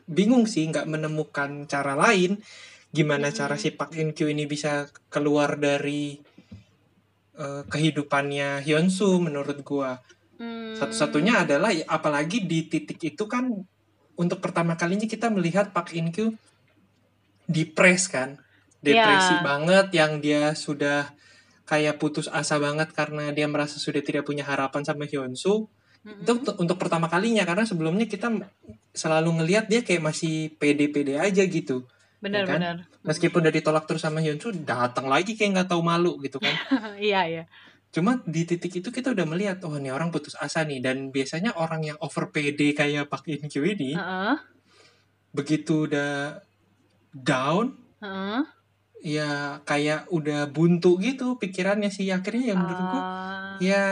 bingung sih nggak menemukan cara lain gimana hmm. cara si Park In Q ini bisa keluar dari uh, kehidupannya Hyunsu menurut gua. Hmm. Satu-satunya adalah apalagi di titik itu kan untuk pertama kalinya kita melihat Park In Kyu depres kan. Depresi yeah. banget yang dia sudah kayak putus asa banget karena dia merasa sudah tidak punya harapan sama Hyunsu. Mm-hmm. Itu untuk pertama kalinya karena sebelumnya kita selalu ngelihat dia kayak masih pede-pede aja gitu. Benar, ya kan? benar. Meskipun udah ditolak terus sama Hyunsu, datang lagi kayak nggak tahu malu gitu kan. iya, iya. Cuma di titik itu kita udah melihat, oh ini orang putus asa nih. Dan biasanya orang yang over PD kayak Pak In Kyu ini, uh-uh. begitu udah down, uh-uh. ya kayak udah buntu gitu pikirannya sih. Akhirnya ya menurutku, uh... ya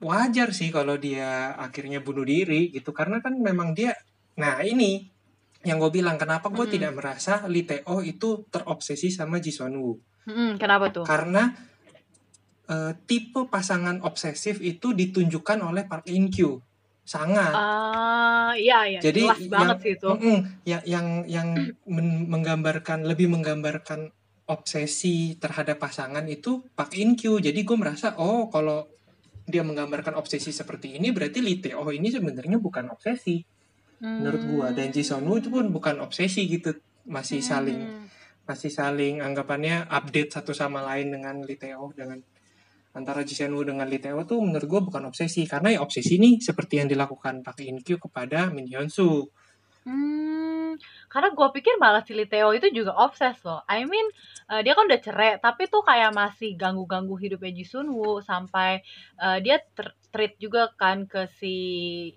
wajar sih kalau dia akhirnya bunuh diri gitu. Karena kan memang dia, nah ini yang gue bilang kenapa gue mm. tidak merasa Lee itu terobsesi sama Ji Sun Woo. Mm, kenapa tuh? Karena uh, tipe pasangan obsesif itu ditunjukkan oleh Park In Kyu sangat. Ah, uh, iya iya. Jadi Jelas banget sih itu. Mm, ya, yang yang men menggambarkan lebih menggambarkan obsesi terhadap pasangan itu Park In Kyu. Jadi gue merasa oh kalau dia menggambarkan obsesi seperti ini berarti Lee ini sebenarnya bukan obsesi hmm. menurut gua dan Jisonu itu pun bukan obsesi gitu masih hmm. saling masih saling anggapannya update satu sama lain dengan Liteo dengan antara Jisonu dengan Liteo tuh menurut gua bukan obsesi karena ya obsesi ini seperti yang dilakukan pakai Inkyu kepada Min Hyunsu. Hmm, karena gue pikir malah si Liteo itu juga obses loh. I mean, uh, dia kan udah cerai, tapi tuh kayak masih ganggu-ganggu hidupnya Jisunwoo sampai uh, dia treat juga kan ke si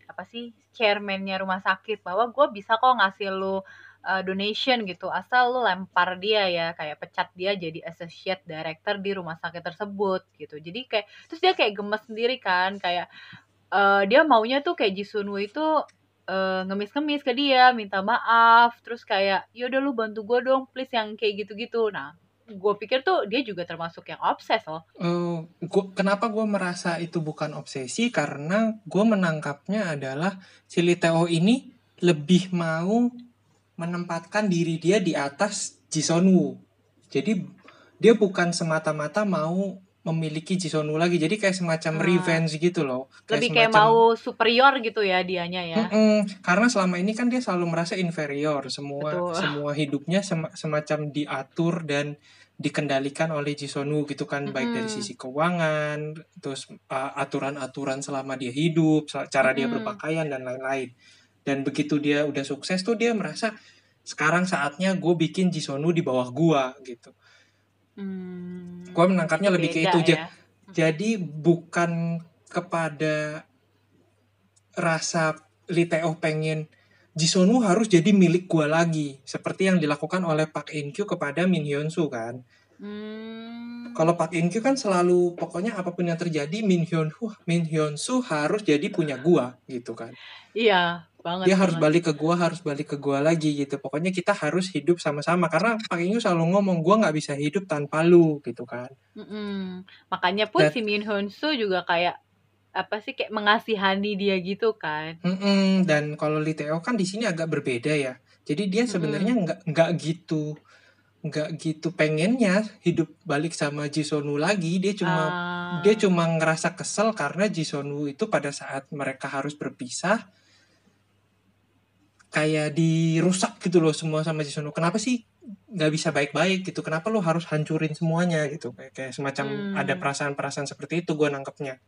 apa sih chairmannya rumah sakit bahwa gue bisa kok ngasih lu uh, donation gitu asal lu lempar dia ya kayak pecat dia jadi associate director di rumah sakit tersebut gitu jadi kayak terus dia kayak gemes sendiri kan kayak uh, dia maunya tuh kayak Jisunwoo itu uh, ngemis-ngemis ke dia minta maaf terus kayak yaudah lu bantu gue dong please yang kayak gitu-gitu nah gue pikir tuh dia juga termasuk yang obses loh. Uh, gua, kenapa gue merasa itu bukan obsesi? Karena gue menangkapnya adalah si Liteo ini lebih mau menempatkan diri dia di atas Jisonwu. Jadi dia bukan semata-mata mau memiliki Jisonu lagi jadi kayak semacam hmm. revenge gitu loh kayak lebih kayak mau superior gitu ya dianya ya mm -mm, karena selama ini kan dia selalu merasa inferior semua Betul. semua hidupnya sem semacam diatur dan dikendalikan oleh Jisonu gitu kan mm -hmm. baik dari sisi keuangan terus uh, aturan-aturan selama dia hidup cara mm -hmm. dia berpakaian dan lain-lain dan begitu dia udah sukses tuh dia merasa sekarang saatnya gue bikin Jisonu di bawah gua gitu Hmm, gue menangkapnya lebih ke itu ya. Jadi bukan kepada rasa Liteo pengen Jisonu harus jadi milik gue lagi seperti yang dilakukan oleh Pak Inkyu kepada Min Hyun Soo kan. Hmm. Kalau Pak Inkyu kan selalu pokoknya apa pun yang terjadi Min Hyun Min Hyun Soo harus jadi punya gua gitu kan. Iya, banget. Dia banget. harus balik ke gua, harus balik ke gua lagi gitu. Pokoknya kita harus hidup sama-sama karena Pak Inyu selalu ngomong gua nggak bisa hidup tanpa lu gitu kan. Mm -mm. Makanya pun Dan, si Min Hyun Soo juga kayak apa sih kayak mengasihani dia gitu kan. Mm -mm. Dan kalau Lee Teo kan di sini agak berbeda ya. Jadi dia sebenarnya nggak mm nggak gitu nggak gitu pengennya hidup balik sama Jisonu lagi dia cuma uh. dia cuma ngerasa kesel karena Jisonu itu pada saat mereka harus berpisah kayak dirusak gitu loh semua sama Jisono kenapa sih nggak bisa baik-baik gitu? Kenapa lo harus hancurin semuanya gitu? Kayak, kayak semacam hmm. ada perasaan-perasaan seperti itu gue nangkepnya.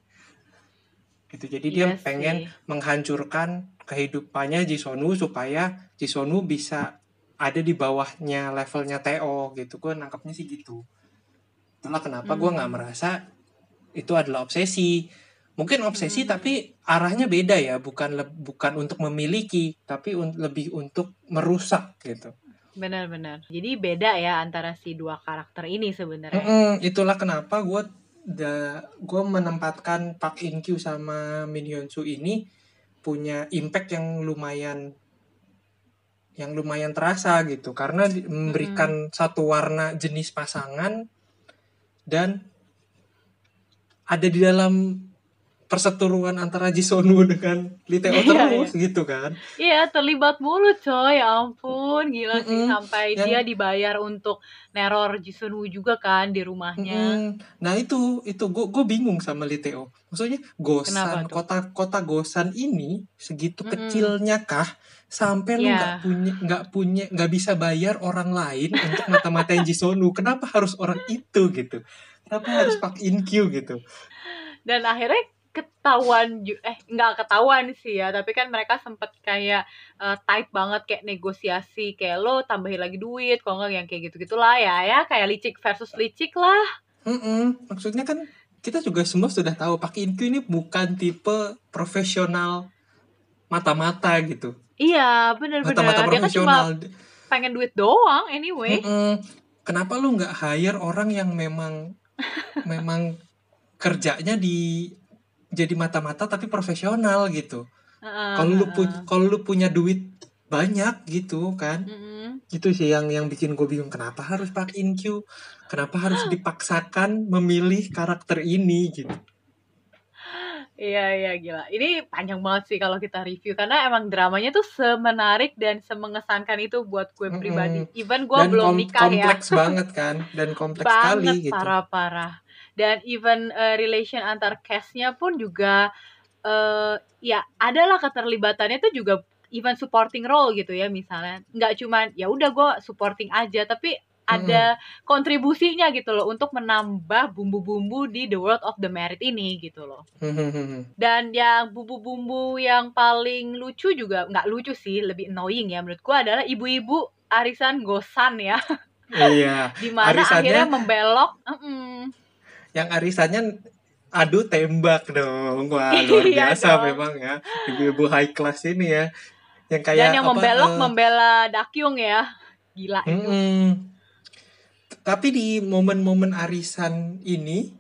Gitu. Jadi dia iya pengen sih. menghancurkan kehidupannya Jisonu supaya Jisonu bisa ada di bawahnya levelnya Teo gitu. Gue nangkepnya sih gitu. Itulah kenapa hmm. gue nggak merasa itu adalah obsesi mungkin obsesi hmm. tapi arahnya beda ya. Bukan le, bukan untuk memiliki tapi un, lebih untuk merusak gitu. Benar-benar jadi beda ya antara si dua karakter ini sebenarnya. Mm -mm, itulah kenapa gue gue menempatkan Pak In Kyu sama Min Hyun Soo ini punya impact yang lumayan yang lumayan terasa gitu. Karena memberikan hmm. satu warna jenis pasangan dan ada di dalam perseteruan antara Jisonu dengan Lee Teo iya, terus iya. gitu kan iya terlibat mulu coy ya ampun gila mm -mm. sih sampai yang... dia dibayar untuk neror Jisonu juga kan di rumahnya mm -mm. nah itu itu gue gue bingung sama Lee Teo maksudnya Gosan kota kota Gosan ini segitu mm -mm. kecilnya kah sampai yeah. lu iya. nggak punya nggak punya nggak bisa bayar orang lain untuk mata-matain Jisonu kenapa harus orang itu gitu kenapa harus Pak Inkyu gitu dan akhirnya ketahuan eh nggak ketahuan sih ya tapi kan mereka sempet kayak uh, tight banget kayak negosiasi kayak lo tambahin lagi duit kalau nggak yang kayak gitu gitulah ya ya kayak licik versus licik lah mm -mm. maksudnya kan kita juga semua sudah tahu Pak Inku ini bukan tipe profesional mata-mata gitu iya benar-benar mata-mata profesional dia kan cuma pengen duit doang anyway mm -mm. kenapa lu nggak hire orang yang memang memang kerjanya di jadi mata-mata tapi profesional gitu. Kalau uh, lu pu kalau lu punya duit banyak gitu kan. Uh, uh. Itu sih yang yang bikin gue bingung kenapa harus pakai InQ? Kenapa harus dipaksakan memilih karakter ini gitu. Iya iya gila. Ini panjang banget sih kalau kita review karena emang dramanya tuh semenarik dan semengesankan itu buat gue pribadi. Mm -hmm. Even gue belum nikah kompleks ya. Kompleks banget kan dan kompleks banget, sekali gitu. Parah-parah dan even uh, relation antar castnya pun juga uh, ya adalah keterlibatannya itu juga even supporting role gitu ya misalnya nggak cuman ya udah gue supporting aja tapi ada hmm. kontribusinya gitu loh untuk menambah bumbu-bumbu di The World of the Merit ini gitu loh. Dan yang bumbu-bumbu yang paling lucu juga nggak lucu sih, lebih annoying ya menurut gua adalah ibu-ibu arisan gosan ya. Iya. Di mana Arisannya... akhirnya membelok. Uh -mm yang arisannya adu tembak dong. Wah luar iya biasa memang ya. Ibu-ibu high class ini ya. Yang kayak Dan yang apa, membelok uh, membela Dakyung ya. Gila mm itu tapi di momen-momen arisan ini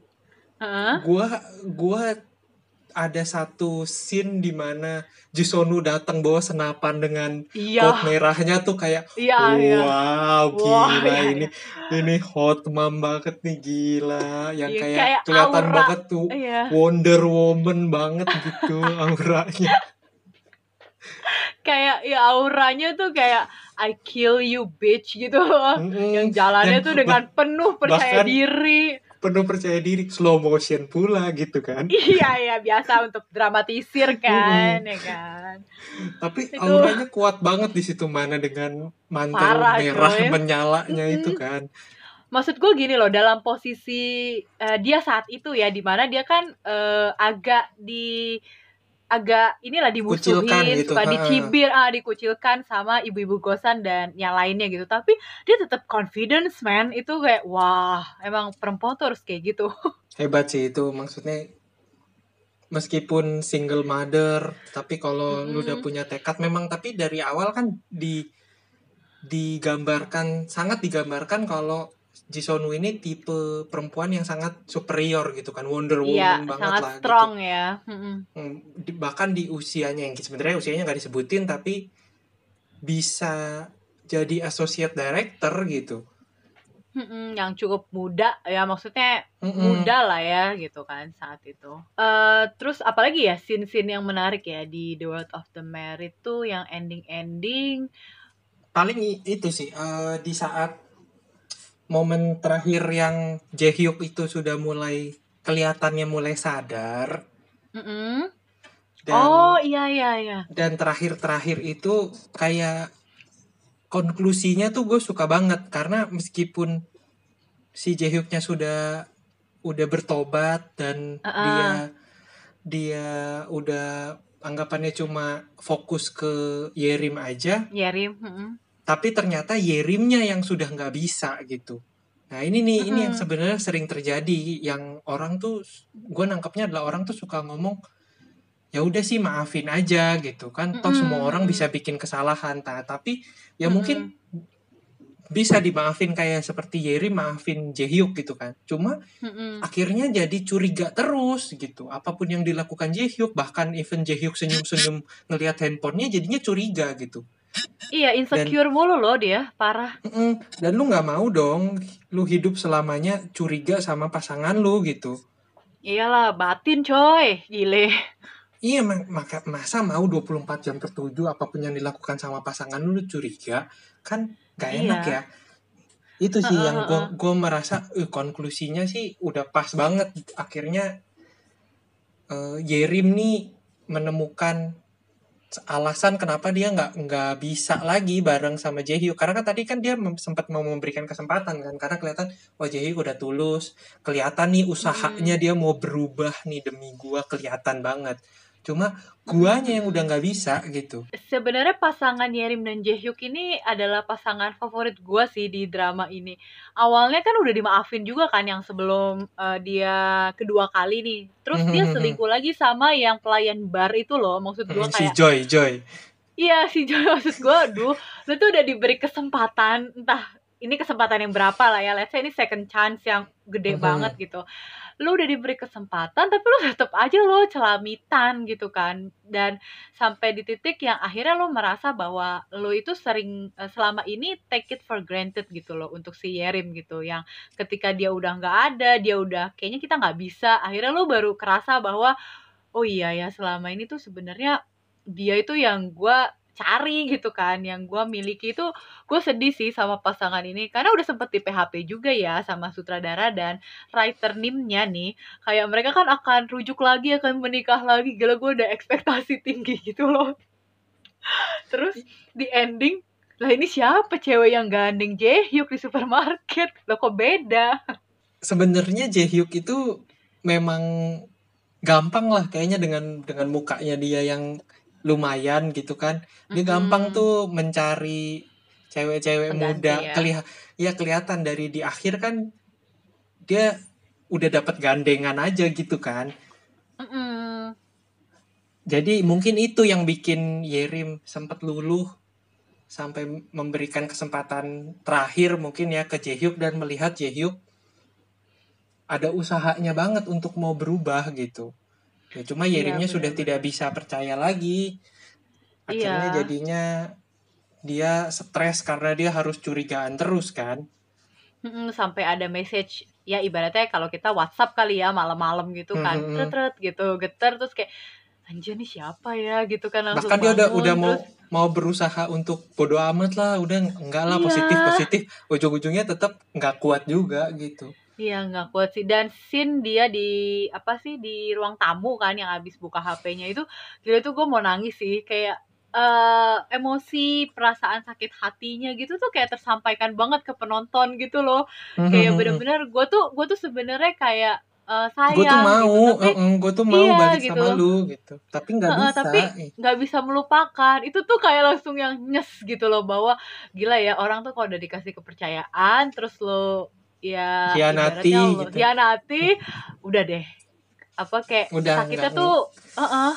uh-huh. gua gua ada satu scene di mana Jisonu datang bawa senapan dengan iya. coat merahnya tuh kayak iya, iya. wow iya. gila iya, ini iya. ini hot mom banget nih gila yang iya, kayak, kayak kelihatan aura. banget tuh iya. Wonder Woman banget gitu auranya kayak ya auranya tuh kayak I kill you bitch gitu mm -hmm. yang jalannya Dan, tuh dengan penuh percaya bahkan, diri penuh percaya diri slow motion pula gitu kan iya iya biasa untuk dramatisir kan ya kan tapi itu... auranya kuat banget di situ mana dengan mantel Parah, merah coy. menyalanya mm -hmm. itu kan maksud gue gini loh dalam posisi uh, dia saat itu ya di mana dia kan uh, agak di agak inilah dimusuhin, gitu. suka dicibir, ah dikucilkan sama ibu-ibu kosan dan yang lainnya gitu. Tapi dia tetap confidence man, itu kayak wah, emang perempuan tuh harus kayak gitu. Hebat sih itu maksudnya meskipun single mother, tapi kalau mm -hmm. lu udah punya tekad memang tapi dari awal kan di digambarkan sangat digambarkan kalau Jisonu ini tipe perempuan yang sangat superior gitu kan Wonder Woman iya, banget sangat lah strong gitu. ya mm-hmm. bahkan di usianya yang sebenarnya usianya nggak disebutin tapi bisa jadi associate director gitu Mm-mm, yang cukup muda ya maksudnya Mm-mm. muda lah ya gitu kan saat itu. Uh, terus apalagi ya scene-scene yang menarik ya di The World of the Married tuh yang ending-ending. Paling itu sih uh, di saat momen terakhir yang Jaehyuk itu sudah mulai kelihatannya mulai sadar. Mm -hmm. Dan, oh iya iya iya. Dan terakhir-terakhir itu kayak konklusinya tuh gue suka banget karena meskipun si Jaehyuknya sudah udah bertobat dan uh -uh. dia dia udah anggapannya cuma fokus ke Yerim aja. Yerim. Uh -uh tapi ternyata Yerimnya yang sudah nggak bisa gitu nah ini nih mm-hmm. ini yang sebenarnya sering terjadi yang orang tuh gue nangkepnya adalah orang tuh suka ngomong ya udah sih maafin aja gitu kan mm-hmm. toh semua orang bisa bikin kesalahan ta tapi ya mm-hmm. mungkin bisa dimaafin kayak seperti Yeri maafin Jaehyuk gitu kan cuma mm-hmm. akhirnya jadi curiga terus gitu apa pun yang dilakukan Jaehyuk bahkan even Jaehyuk senyum-senyum ngelihat handphonenya jadinya curiga gitu Iya, insecure dan, mulu loh dia, parah. dan lu nggak mau dong, lu hidup selamanya curiga sama pasangan lu gitu. Iyalah, batin coy, gile. Iya, maka masa mau 24 jam tertuju apa pun yang dilakukan sama pasangan lu, lu curiga, kan gak iya. enak ya. Itu sih uh, yang gue gue merasa uh, konklusinya sih udah pas banget. Akhirnya uh, Yerim nih menemukan alasan kenapa dia nggak nggak bisa lagi bareng sama Jaehyuk karena kan tadi kan dia sempat mau memberikan kesempatan kan karena kelihatan wah Jaehyuk udah tulus. Kelihatan nih usahanya hmm. dia mau berubah nih demi gua kelihatan banget cuma guanya yang udah nggak bisa gitu. Sebenarnya pasangan Yerim dan Jaehyuk ini adalah pasangan favorit gua sih di drama ini. Awalnya kan udah dimaafin juga kan yang sebelum uh, dia kedua kali nih. Terus dia selingkuh lagi sama yang pelayan bar itu loh maksud gua kayak si Joy Joy. Iya si Joy maksud gua aduh lu tuh udah diberi kesempatan entah ini kesempatan yang berapa lah ya let's say ini second chance yang gede banget gitu lu udah diberi kesempatan tapi lu tetap aja lo celamitan gitu kan. Dan sampai di titik yang akhirnya lo merasa bahwa lo itu sering uh, selama ini take it for granted gitu loh untuk si Yerim gitu. Yang ketika dia udah nggak ada dia udah kayaknya kita nggak bisa. Akhirnya lo baru kerasa bahwa oh iya ya selama ini tuh sebenarnya dia itu yang gue cari gitu kan yang gue miliki itu gue sedih sih sama pasangan ini. Karena udah sempet di PHP juga ya sama sutradara dan writer nimnya nih. Kayak mereka kan akan rujuk lagi akan menikah lagi. Gila gue udah ekspektasi tinggi gitu loh. Terus di ending lah ini siapa cewek yang gandeng? Jaehyuk di supermarket. Lo kok beda? Sebenarnya Jaehyuk itu memang gampang lah kayaknya dengan dengan mukanya dia yang lumayan gitu kan dia mm-hmm. gampang tuh mencari cewek-cewek muda ya. kelihat ya kelihatan dari di akhir kan dia udah dapat gandengan aja gitu kan mm-hmm. jadi mungkin itu yang bikin Yerim sempat luluh sampai memberikan kesempatan terakhir mungkin ya ke Jaehyuk dan melihat Jaehyuk ada usahanya banget untuk mau berubah gitu ya cuma iya, Yerimnya iya, sudah tidak bisa percaya lagi akhirnya iya. jadinya dia stres karena dia harus curigaan terus kan sampai ada message ya ibaratnya kalau kita WhatsApp kali ya malam-malam gitu kan mm -hmm. gitu geter terus kayak anjir nih siapa ya gitu kan langsung bahkan dia udah udah mau mau berusaha untuk bodo amat lah udah enggak lah iya. positif positif ujung-ujungnya tetap nggak kuat juga gitu Iya nggak kuat sih dan scene dia di apa sih di ruang tamu kan yang habis buka HP-nya itu gila itu gue mau nangis sih kayak uh, emosi perasaan sakit hatinya gitu tuh kayak tersampaikan banget ke penonton gitu loh mhm, kayak mhm. bener-bener gue tuh gue tuh sebenarnya kayak uh, sayang gue tuh mau gitu. tapi, uh, gue tuh mau iya, balik gitu. sama lu gitu tapi nggak uh, bisa tapi nggak bisa melupakan itu tuh kayak langsung yang nyes gitu loh bahwa gila ya orang tuh kalau udah dikasih kepercayaan terus lo ya hianati gitu. hianati udah deh apa kayak udah, sakitnya tuh uh -uh,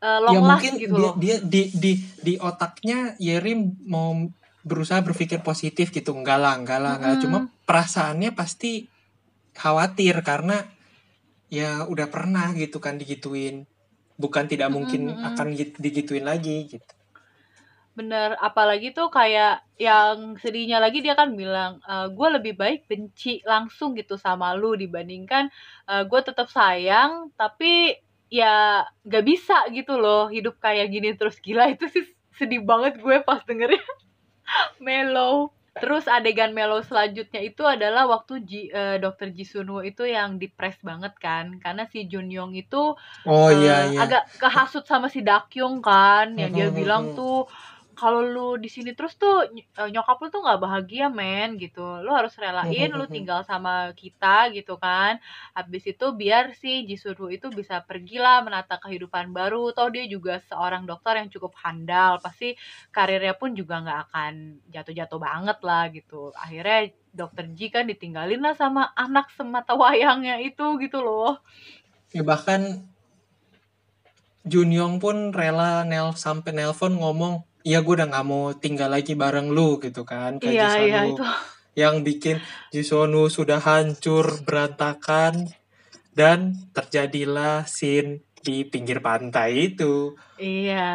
uh, long ya, mungkin gitu dia, loh. dia di di di otaknya Yeri mau berusaha berpikir positif gitu enggak lah enggak lah enggak mm -hmm. cuma perasaannya pasti khawatir karena ya udah pernah gitu kan digituin bukan tidak mungkin mm -hmm. akan digituin lagi gitu Bener, apalagi tuh kayak yang sedihnya lagi dia kan bilang, e, eh, gue lebih baik benci langsung gitu sama lu dibandingkan e, gue tetap sayang tapi ya gak bisa gitu loh hidup kayak gini terus gila itu sih sedih banget gue pas dengernya Melo. Terus adegan Melo selanjutnya itu adalah waktu Ji, uh, dokter Jisunu itu yang depres banget kan karena si Junyong itu oh, uh, iya, iya. agak kehasut sama si Dakyung kan yang dia bilang tuh kalau lu di sini terus tuh eh, nyokap lu tuh nggak bahagia men gitu. Lu harus relain lu tinggal sama kita gitu kan. Habis itu biar si Jisuru itu bisa pergi lah menata kehidupan baru. Tau dia juga seorang dokter yang cukup handal. Pasti karirnya pun juga nggak akan jatuh-jatuh banget lah gitu. Akhirnya dokter Ji kan ditinggalin lah sama anak semata wayangnya itu gitu loh. Ya bahkan Junyong pun rela nel sampai nelpon ngomong iya gue udah nggak mau tinggal lagi bareng lu gitu kan. Kayak iya, iya, itu. yang bikin Jisonu sudah hancur berantakan dan terjadilah scene di pinggir pantai itu. Iya.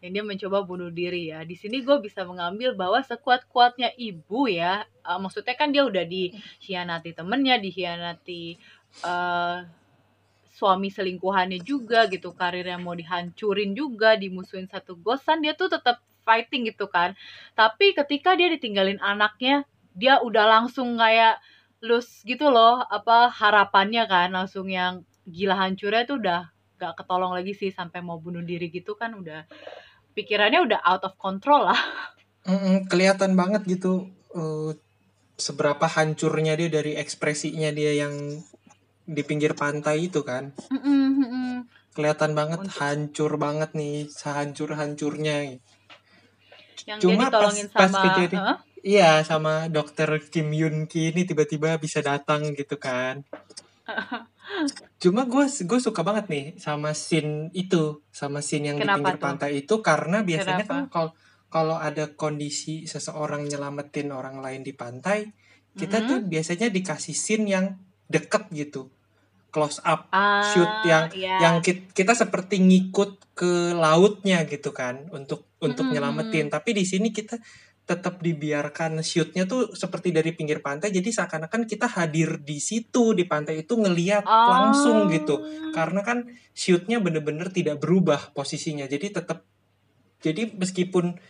Ini dia mencoba bunuh diri ya. Di sini gue bisa mengambil bahwa sekuat kuatnya ibu ya. Uh, maksudnya kan dia udah dihianati temennya dihianati uh, suami selingkuhannya juga gitu karirnya mau dihancurin juga dimusuhin satu gosan dia tuh tetap fighting gitu kan. Tapi ketika dia ditinggalin anaknya dia udah langsung kayak lus gitu loh apa harapannya kan langsung yang gila hancurnya tuh udah gak ketolong lagi sih sampai mau bunuh diri gitu kan udah pikirannya udah out of control lah. Mm -mm, kelihatan banget gitu uh, seberapa hancurnya dia dari ekspresinya dia yang di pinggir pantai itu kan mm -mm, kelihatan banget Untuk... hancur banget nih sehancur hancurnya yang cuma pas sama, pas kejadian huh? iya sama dokter Kim Yun Ki ini tiba-tiba bisa datang gitu kan cuma gue gue suka banget nih sama scene itu sama scene yang Kenapa di pinggir tuh? pantai itu karena biasanya Kenapa? kan kalau kalau ada kondisi seseorang nyelamatin orang lain di pantai kita mm -hmm. tuh biasanya dikasih scene yang deket gitu close up ah, shoot yang yeah. yang kita, kita seperti ngikut ke lautnya gitu kan untuk untuk mm-hmm. nyelamatin tapi di sini kita tetap dibiarkan shootnya tuh seperti dari pinggir pantai jadi seakan-akan kita hadir di situ di pantai itu ngeliat oh. langsung gitu karena kan shootnya bener-bener tidak berubah posisinya jadi tetap jadi meskipun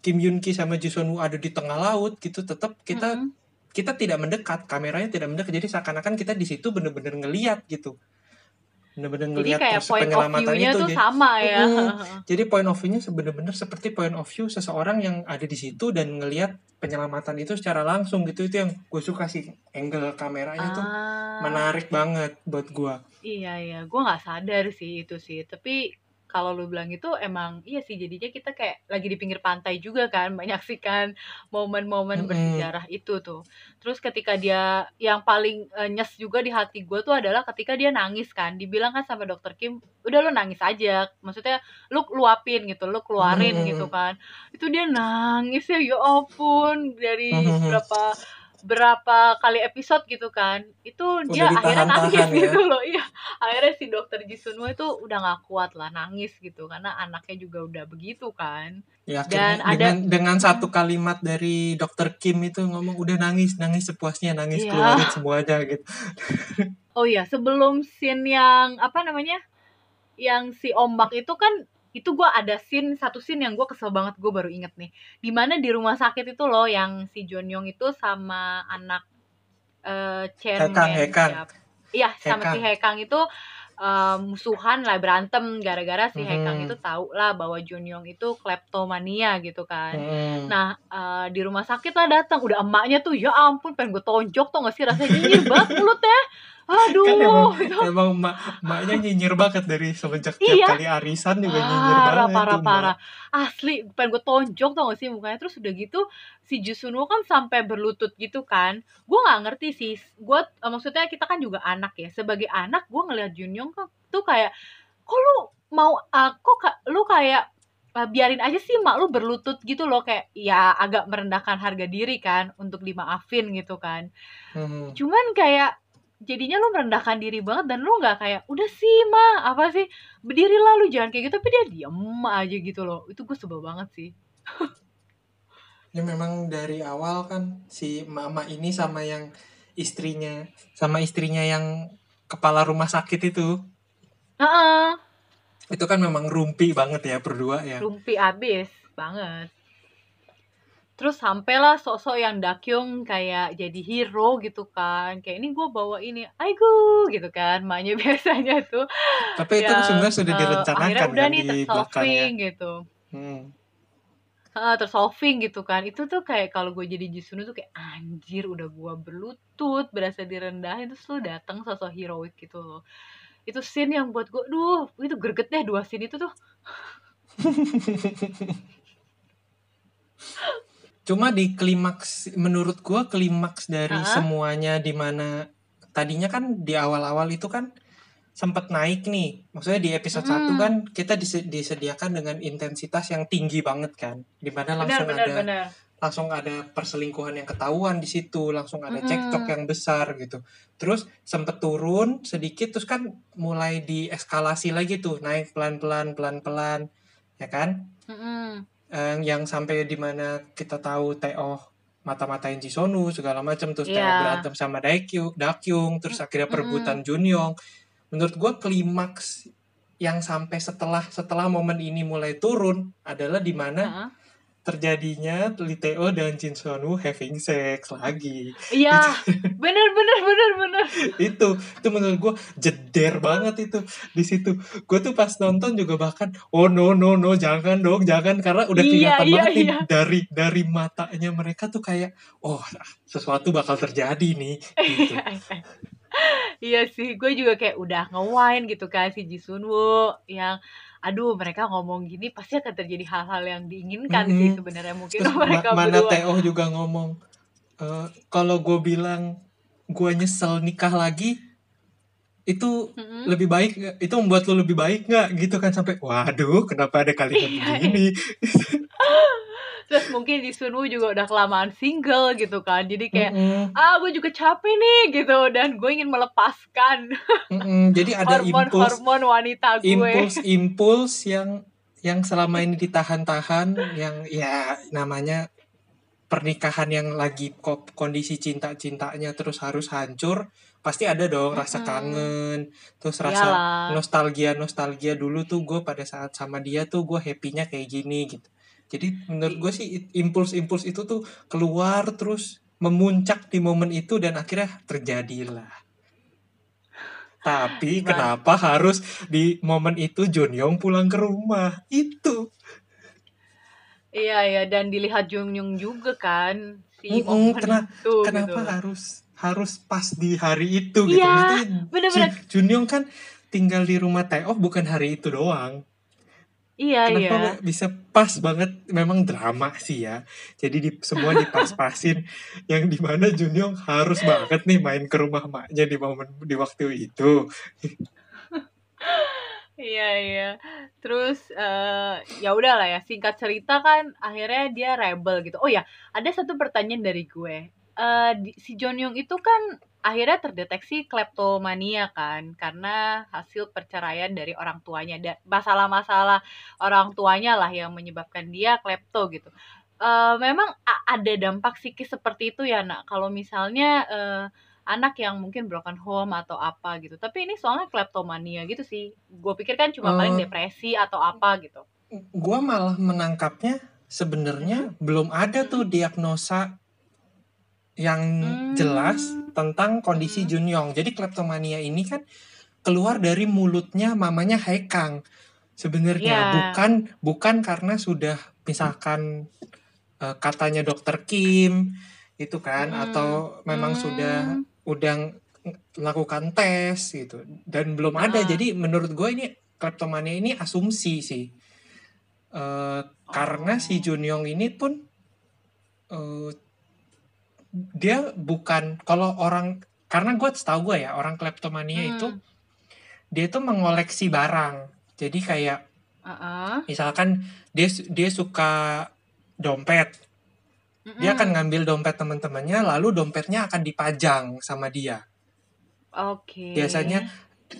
Kim Yun Ki sama Ji Sun Woo ada di tengah laut gitu tetap kita mm-hmm kita tidak mendekat kameranya tidak mendekat. Jadi seakan-akan kita di situ bener-bener ngeliat gitu. Bener-bener ngeliat jadi kayak point penyelamatan itu tuh jadi, sama ya. Uh, jadi point of view-nya bener-bener seperti point of view seseorang yang ada di situ dan ngeliat penyelamatan itu secara langsung gitu. Itu yang gue suka sih angle kameranya ah. tuh menarik banget buat gue iya iya. Gue nggak sadar sih itu sih. Tapi kalau lu bilang itu emang iya sih jadinya kita kayak lagi di pinggir pantai juga kan menyaksikan momen-momen mm -hmm. bersejarah itu tuh terus ketika dia yang paling uh, nyes juga di hati gue tuh adalah ketika dia nangis kan dibilang kan sama dokter Kim udah lu nangis aja maksudnya lu luapin gitu lu keluarin mm -hmm. gitu kan itu dia nangis ya ya ampun dari mm -hmm. berapa berapa kali episode gitu kan itu dia akhirnya nangis ya? gitu loh iya akhirnya si dokter Jisunwo itu udah gak kuat lah nangis gitu karena anaknya juga udah begitu kan ya, dan ada dengan, dengan satu kalimat dari dokter Kim itu ngomong udah nangis nangis sepuasnya nangis iya. keluarin semuanya gitu oh iya sebelum scene yang apa namanya yang si ombak itu kan itu gue ada scene satu scene yang gue kesel banget gue baru inget nih. Di mana di rumah sakit itu loh yang si Jonyong itu sama anak uh, Chen Hekang Hekang. iya sama si Hekang. Itu uh, musuhan lah berantem gara-gara si hmm. Hekang itu tahu lah bahwa Jonyong itu kleptomania gitu kan. Hmm. nah uh, di rumah sakit lah datang udah emaknya tuh ya ampun pengen gue tonjok tuh gak sih rasanya nyinyir banget mulutnya aduh kan emang, emang mak maknya nyinyir banget dari semenjak iya. tiap kali arisan juga ah, nyinyir banget parah parah. Asli pengen gue tonjok tau gak sih mukanya? Terus udah gitu si Jusunwo kan sampai berlutut gitu kan. Gue nggak ngerti sih gue uh, maksudnya kita kan juga anak ya. Sebagai anak gue ngelihat Junyong tuh kayak kok lu mau uh, kok lu kayak uh, biarin aja sih mak lu berlutut gitu loh. Kayak ya agak merendahkan harga diri kan untuk dimaafin gitu kan. Hmm. cuman kayak jadinya lu merendahkan diri banget dan lu nggak kayak udah sih ma apa sih? Berdiri lah lu jangan kayak gitu. Tapi dia diem aja gitu loh. Itu gue sebel banget sih. Ya memang dari awal kan si mama ini sama yang istrinya sama istrinya yang kepala rumah sakit itu. Uh -uh. itu kan memang rumpi banget ya berdua ya. Rumpi abis banget terus sampailah sosok yang Dakyung kayak jadi hero gitu kan. Kayak ini gue bawa ini aigo gitu kan. Maknya biasanya tuh tapi itu sebenarnya sudah uh, direncanakan udah kan nih tersolving gitu. Hmm. Uh, tersolving gitu kan. Itu tuh kayak kalau gue jadi Jisunu tuh kayak anjir udah gue berlutut berasa direndahin. Terus lu datang sosok heroik gitu loh. Itu scene yang buat gue duh itu greget deh dua scene itu tuh Cuma di klimaks menurut gua klimaks dari uh -huh. semuanya di mana tadinya kan di awal-awal itu kan sempat naik nih. Maksudnya di episode hmm. 1 kan kita disediakan dengan intensitas yang tinggi banget kan. Di mana langsung benar, ada benar. langsung ada perselingkuhan yang ketahuan di situ, langsung ada hmm. cekcok yang besar gitu. Terus sempet turun sedikit terus kan mulai dieskalasi lagi tuh, naik pelan-pelan pelan-pelan ya kan? Hmm eh, yang sampai di mana kita tahu Teo mata-matain Jisonu segala macam terus yeah. Teo berantem sama Dakyung, Dakyung terus akhirnya perebutan mm. Junyong. Menurut gue klimaks yang sampai setelah setelah momen ini mulai turun adalah di mana uh -huh terjadinya Liteo dan Jin Sonu having sex lagi. Iya, bener bener bener bener. itu itu menurut gue jeder banget itu di situ. Gue tuh pas nonton juga bahkan oh no no no jangan dong jangan karena udah iya, kelihatan iya, banget iya. nih dari dari matanya mereka tuh kayak oh sesuatu bakal terjadi nih. Gitu. iya sih, gue juga kayak udah ngewain gitu kan si Jisunwoo yang aduh mereka ngomong gini pasti akan terjadi hal-hal yang diinginkan mm -hmm. sih sebenarnya mungkin Terus mereka ma mana Teo juga ngomong uh, kalau gue bilang gue nyesel nikah lagi itu mm -hmm. lebih baik itu membuat lo lebih baik nggak gitu kan sampai waduh kenapa ada kalimat iya. begini terus mungkin di Sunwoo juga udah kelamaan single gitu kan. Jadi kayak mm -hmm. ah gue juga capek nih gitu. Dan gue ingin melepaskan mm -hmm. jadi ada hormon impuls hormon wanita gue. impuls impuls yang yang selama ini ditahan-tahan yang ya namanya pernikahan yang lagi kondisi cinta-cintanya terus harus hancur pasti ada dong rasa kangen. Terus rasa nostalgia nostalgia dulu tuh gue pada saat sama dia tuh gue happynya kayak gini gitu jadi menurut gue sih impuls-impuls itu tuh keluar terus memuncak di momen itu dan akhirnya terjadilah. Tapi kenapa harus di momen itu Junyong pulang ke rumah? Itu. Iya ya dan dilihat Junyong juga kan si mm momen kena, itu. Kenapa gitu. harus harus pas di hari itu gitu? Iya, benar-benar. Junyong kan tinggal di rumah Taeoh bukan hari itu doang. Iya Kenapa iya. bisa pas banget memang drama sih ya. Jadi di, semua dipas-pasin yang di mana Junyong harus banget nih main ke rumah maknya di momen di waktu itu. iya iya. Terus uh, ya udahlah ya singkat cerita kan akhirnya dia rebel gitu. Oh ya ada satu pertanyaan dari gue. Uh, si Jonyung itu kan akhirnya terdeteksi kleptomania kan karena hasil perceraian dari orang tuanya dan masalah-masalah orang tuanya lah yang menyebabkan dia klepto gitu. Uh, memang ada dampak psikis seperti itu ya nak. Kalau misalnya uh, anak yang mungkin broken home atau apa gitu. Tapi ini soalnya kleptomania gitu sih. Gue pikir kan cuma uh, paling depresi atau apa gitu. gue malah menangkapnya sebenarnya belum ada tuh diagnosa yang hmm. jelas tentang kondisi hmm. Junyong. Jadi kleptomania ini kan keluar dari mulutnya mamanya Haikang. Sebenarnya yeah. bukan bukan karena sudah misalkan uh, katanya dokter Kim itu kan hmm. atau memang hmm. sudah udah melakukan tes gitu dan belum ada. Ah. Jadi menurut gue ini kleptomania ini asumsi sih. Uh, oh. karena si Junyong ini pun uh, dia bukan kalau orang karena gue setahu gue ya orang kleptomania hmm. itu dia tuh mengoleksi barang jadi kayak uh-uh. misalkan dia dia suka dompet uh-uh. dia akan ngambil dompet teman-temannya lalu dompetnya akan dipajang sama dia oke okay. biasanya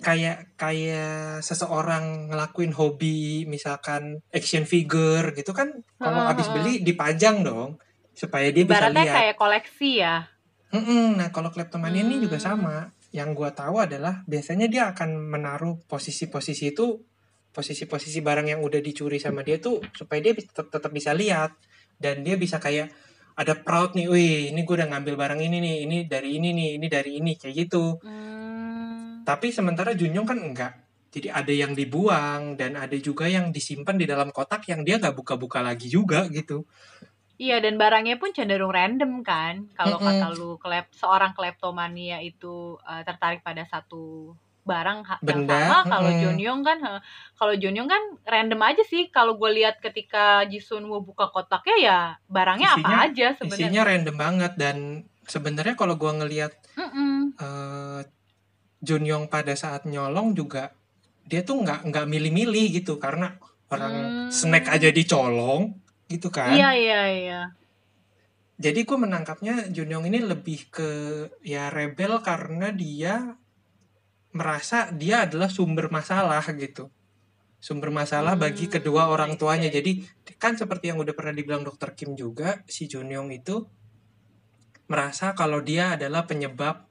kayak kayak seseorang ngelakuin hobi misalkan action figure gitu kan kalau uh-huh. habis beli dipajang dong supaya dia Ibaratnya bisa lihat. kayak koleksi ya. Mm-mm, nah kalau kleptomania hmm. ini juga hmm. sama. Yang gue tahu adalah biasanya dia akan menaruh posisi-posisi itu posisi-posisi barang yang udah dicuri sama dia tuh supaya dia tetap tetap bisa lihat dan dia bisa kayak ada proud nih, wih ini gue udah ngambil barang ini nih, ini dari ini nih, ini dari ini kayak gitu. Hmm. Tapi sementara Junjong kan enggak. Jadi ada yang dibuang dan ada juga yang disimpan di dalam kotak yang dia nggak buka-buka lagi juga gitu. Iya dan barangnya pun cenderung random kan. Kalau mm -hmm. kata lu klep seorang kleptomania itu uh, tertarik pada satu barang Benda, yang sama. Kalau mm -hmm. Jonyong kan, kalau Jonyong kan random aja sih. Kalau gue lihat ketika Jisun mau buka kotaknya ya barangnya isinya, apa aja sebenarnya. Isinya random banget dan sebenarnya kalau gue ngelihat mm -mm. uh, Jonyong pada saat nyolong juga dia tuh nggak nggak milih-milih gitu karena orang hmm. snack aja dicolong gitu kan? Iya iya iya. Jadi gue menangkapnya Junyoung ini lebih ke ya rebel karena dia merasa dia adalah sumber masalah gitu. Sumber masalah hmm, bagi kedua orang tuanya. Jadi kan seperti yang udah pernah dibilang dokter Kim juga si Junyoung itu merasa kalau dia adalah penyebab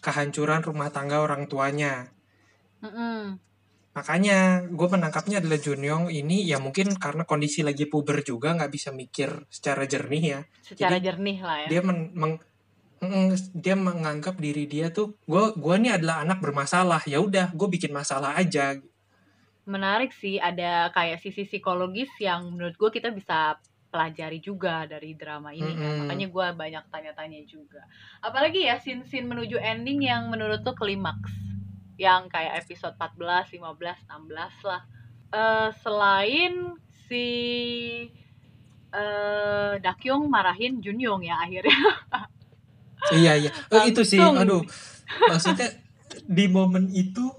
kehancuran rumah tangga orang tuanya. Mm -mm. Makanya gue menangkapnya adalah Junyong ini ya mungkin karena kondisi lagi puber juga nggak bisa mikir secara jernih ya. Secara Jadi, jernih lah ya. Dia men, meng, dia menganggap diri dia tuh gue gue ini adalah anak bermasalah ya udah gue bikin masalah aja. Menarik sih ada kayak sisi psikologis yang menurut gue kita bisa pelajari juga dari drama ini mm -hmm. kan. Makanya gue banyak tanya-tanya juga. Apalagi ya scene-scene menuju ending yang menurut tuh klimaks yang kayak episode 14, 15, 16 lah. Uh, selain si uh, Dakyong marahin Junyong ya akhirnya. iya iya. Oh, itu sih aduh. Maksudnya di momen itu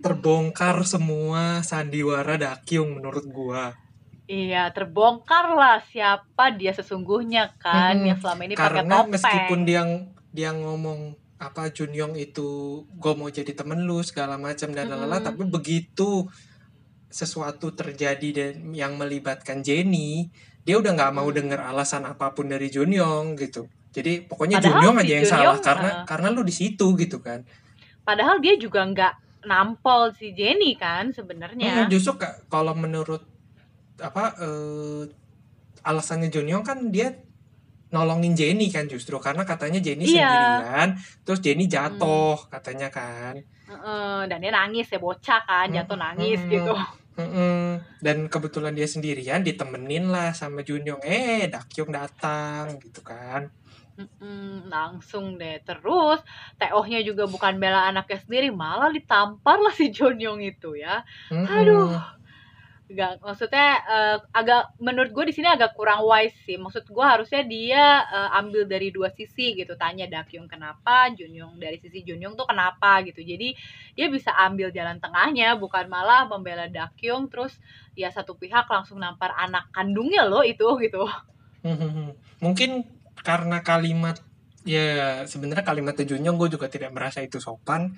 terbongkar semua sandiwara Dakyong menurut gua. Iya, terbongkar lah siapa dia sesungguhnya kan hmm, yang selama ini pakai topeng. Karena meskipun dia dia ngomong apa Junyong itu gue mau jadi temen lu segala macam dan mm-hmm. tapi begitu sesuatu terjadi dan yang melibatkan Jenny dia udah nggak mau denger alasan apa pun dari Junyong gitu. Jadi pokoknya padahal Junyong aja yang Junyong, salah karena uh, karena lu di situ gitu kan. Padahal dia juga nggak nampol si Jenny kan sebenarnya. Hmm, justru kalau menurut apa uh, alasannya Junyong kan dia nolongin Jenny kan justru karena katanya Jenny iya. sendirian terus Jenny jatuh hmm. katanya kan uh, dan dia nangis ya bocah kan jatuh hmm. nangis hmm. gitu Hmm, dan kebetulan dia sendirian ditemenin lah sama Junyong eh Dakyong datang gitu kan Mm-mm, langsung deh terus Teohnya juga bukan bela anaknya sendiri malah ditampar lah si Junyong itu ya mm-hmm. aduh Gak, maksudnya uh, agak menurut gue di sini agak kurang wise sih. Maksud gue harusnya dia uh, ambil dari dua sisi gitu. Tanya Dakyung kenapa, Junyong dari sisi Junyong tuh kenapa gitu. Jadi dia bisa ambil jalan tengahnya, bukan malah membela Dakyung terus ya satu pihak langsung nampar anak kandungnya loh itu gitu. Mungkin karena kalimat ya sebenarnya kalimat Junyoung gue juga tidak merasa itu sopan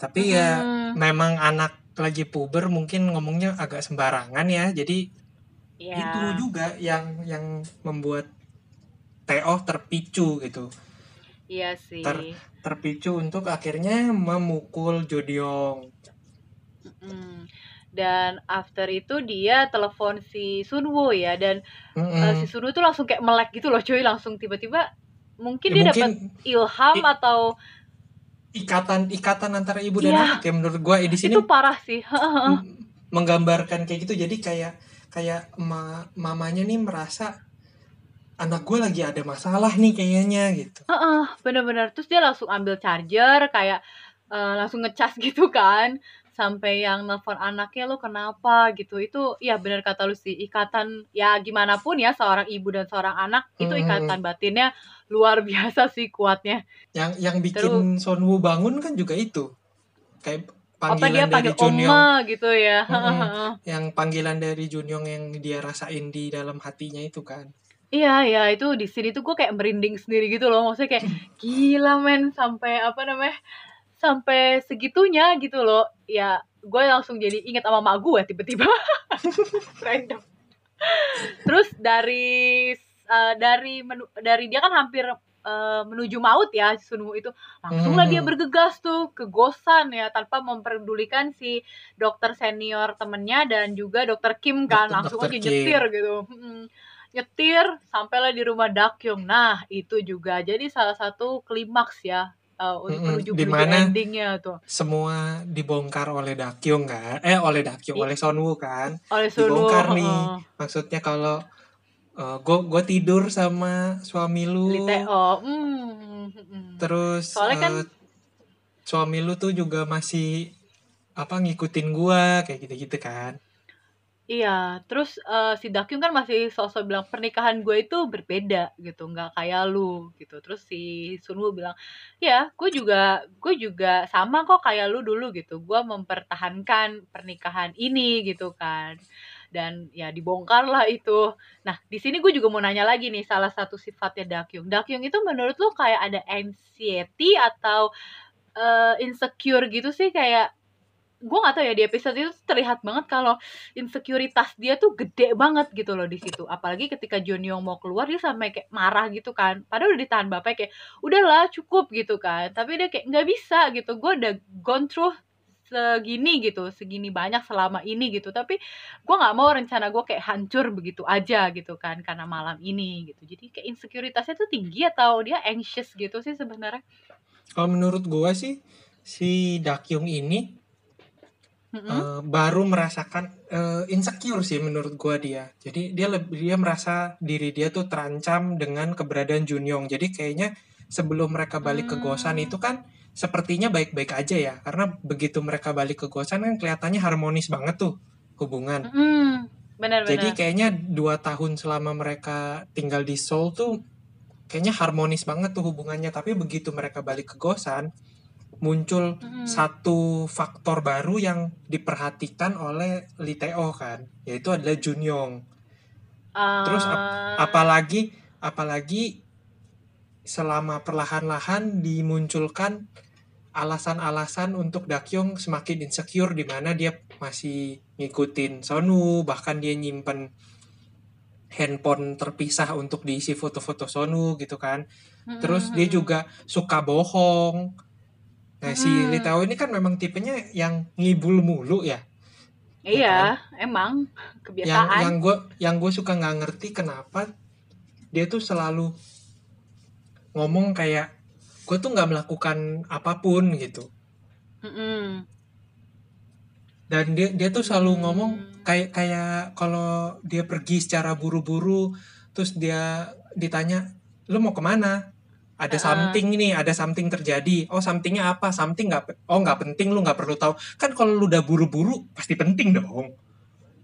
tapi hmm. ya memang anak lagi puber mungkin ngomongnya agak sembarangan ya. Jadi ya. itu juga yang yang membuat Teo terpicu gitu. Iya sih. Ter, terpicu untuk akhirnya memukul Jodyong mm dan after itu dia telepon si Sunwoo ya dan mm -hmm. uh, si Sunwoo tuh langsung kayak melek gitu loh cuy. Langsung tiba-tiba mungkin ya, dia dapat ilham atau ikatan ikatan antara ibu dan ya, anak ya menurut gue di sini itu parah sih. menggambarkan kayak gitu. Jadi kayak kayak ma mamanya nih merasa anak gue lagi ada masalah nih kayaknya gitu. Uh -uh, bener-bener. Terus dia langsung ambil charger kayak uh, langsung ngecas gitu kan sampai yang nelfon anaknya lo kenapa? gitu. Itu ya benar kata lu sih ikatan ya gimana pun ya seorang ibu dan seorang anak itu ikatan batinnya luar biasa sih kuatnya. Yang yang bikin Terus, Sonwoo bangun kan juga itu. Kayak panggilan dia dari Junyong gitu ya? Hmm, yang panggilan dari Junyong yang dia rasain di dalam hatinya itu kan. Iya iya itu di sini tuh gue kayak merinding sendiri gitu loh. Maksudnya kayak gila men sampai apa namanya sampai segitunya gitu loh. Ya gue langsung jadi inget sama mak gue tiba-tiba. Random. Terus dari uh, dari menu, dari dia kan hampir uh, menuju maut ya Sunwoo itu. Langsung lah dia hmm. bergegas tuh ke Gosan ya tanpa memperdulikan si dokter senior temennya dan juga dokter Kim kan. Langsung aja nyetir gitu. Hmm, nyetir sampailah di rumah Dakyung. Nah itu juga jadi salah satu klimaks ya uh, untuk menuju Di mana endingnya tuh. Semua dibongkar oleh Dakyung kan? Eh oleh Dakyung, I oleh Sonwoo kan? Oleh Sonwoo. Dibongkar nih. Maksudnya kalau uh, gue gue tidur sama suami lu. Liteo. Mm. Terus Soalnya uh, kan suami lu tuh juga masih apa ngikutin gua kayak gitu-gitu kan. Iya, terus uh, si Dakyung kan masih sosok bilang pernikahan gue itu berbeda gitu, nggak kayak lu gitu. Terus si Sunwoo bilang, ya gue juga gue juga sama kok kayak lu dulu gitu. Gue mempertahankan pernikahan ini gitu kan. Dan ya dibongkar lah itu. Nah di sini gue juga mau nanya lagi nih salah satu sifatnya Dakyung. Dakyung itu menurut lu kayak ada anxiety atau uh, insecure gitu sih kayak gue gak tau ya di episode itu terlihat banget kalau insekuritas dia tuh gede banget gitu loh di situ. Apalagi ketika Yong mau keluar dia sampai kayak marah gitu kan. Padahal udah ditahan bapak kayak udahlah cukup gitu kan. Tapi dia kayak nggak bisa gitu. Gue udah gone through segini gitu. Segini banyak selama ini gitu. Tapi gue nggak mau rencana gue kayak hancur begitu aja gitu kan karena malam ini gitu. Jadi kayak insekuritasnya tuh tinggi atau dia anxious gitu sih sebenarnya? Kalau menurut gue sih si Dakyung ini mm-hmm. uh, baru merasakan uh, insecure sih menurut gua dia. Jadi dia lebih dia merasa diri dia tuh terancam dengan keberadaan Junyong. Jadi kayaknya sebelum mereka balik mm. ke Gosan itu kan sepertinya baik-baik aja ya. Karena begitu mereka balik ke Gosan kan kelihatannya harmonis banget tuh hubungan. Mm. Benar, Jadi kayaknya dua tahun selama mereka tinggal di Seoul tuh kayaknya harmonis banget tuh hubungannya. Tapi begitu mereka balik ke Gosan, muncul hmm. satu faktor baru yang diperhatikan oleh Liteo kan yaitu adalah Junyong uh... terus ap apalagi apalagi selama perlahan-lahan dimunculkan alasan-alasan untuk Dakyong semakin insecure di mana dia masih ngikutin Sonu bahkan dia nyimpen handphone terpisah untuk diisi foto-foto Sonu gitu kan. Terus dia juga suka bohong Nah, si hmm. Litao ini kan memang tipenya yang ngibul mulu ya. Iya, ya kan? emang kebiasaan. Yang yang gue yang gue suka nggak ngerti kenapa dia tuh selalu ngomong kayak gue tuh nggak melakukan apa pun gitu. Mm -mm. Dan dia dia tuh selalu mm. ngomong kayak kayak kalau dia pergi secara buru-buru, terus dia ditanya, lu mau ke mana? Ada uh. something nih ada something terjadi. Oh somethingnya apa? Something nggak oh nggak penting lu nggak perlu tahu. Kan kalau lu udah buru-buru pasti penting dong.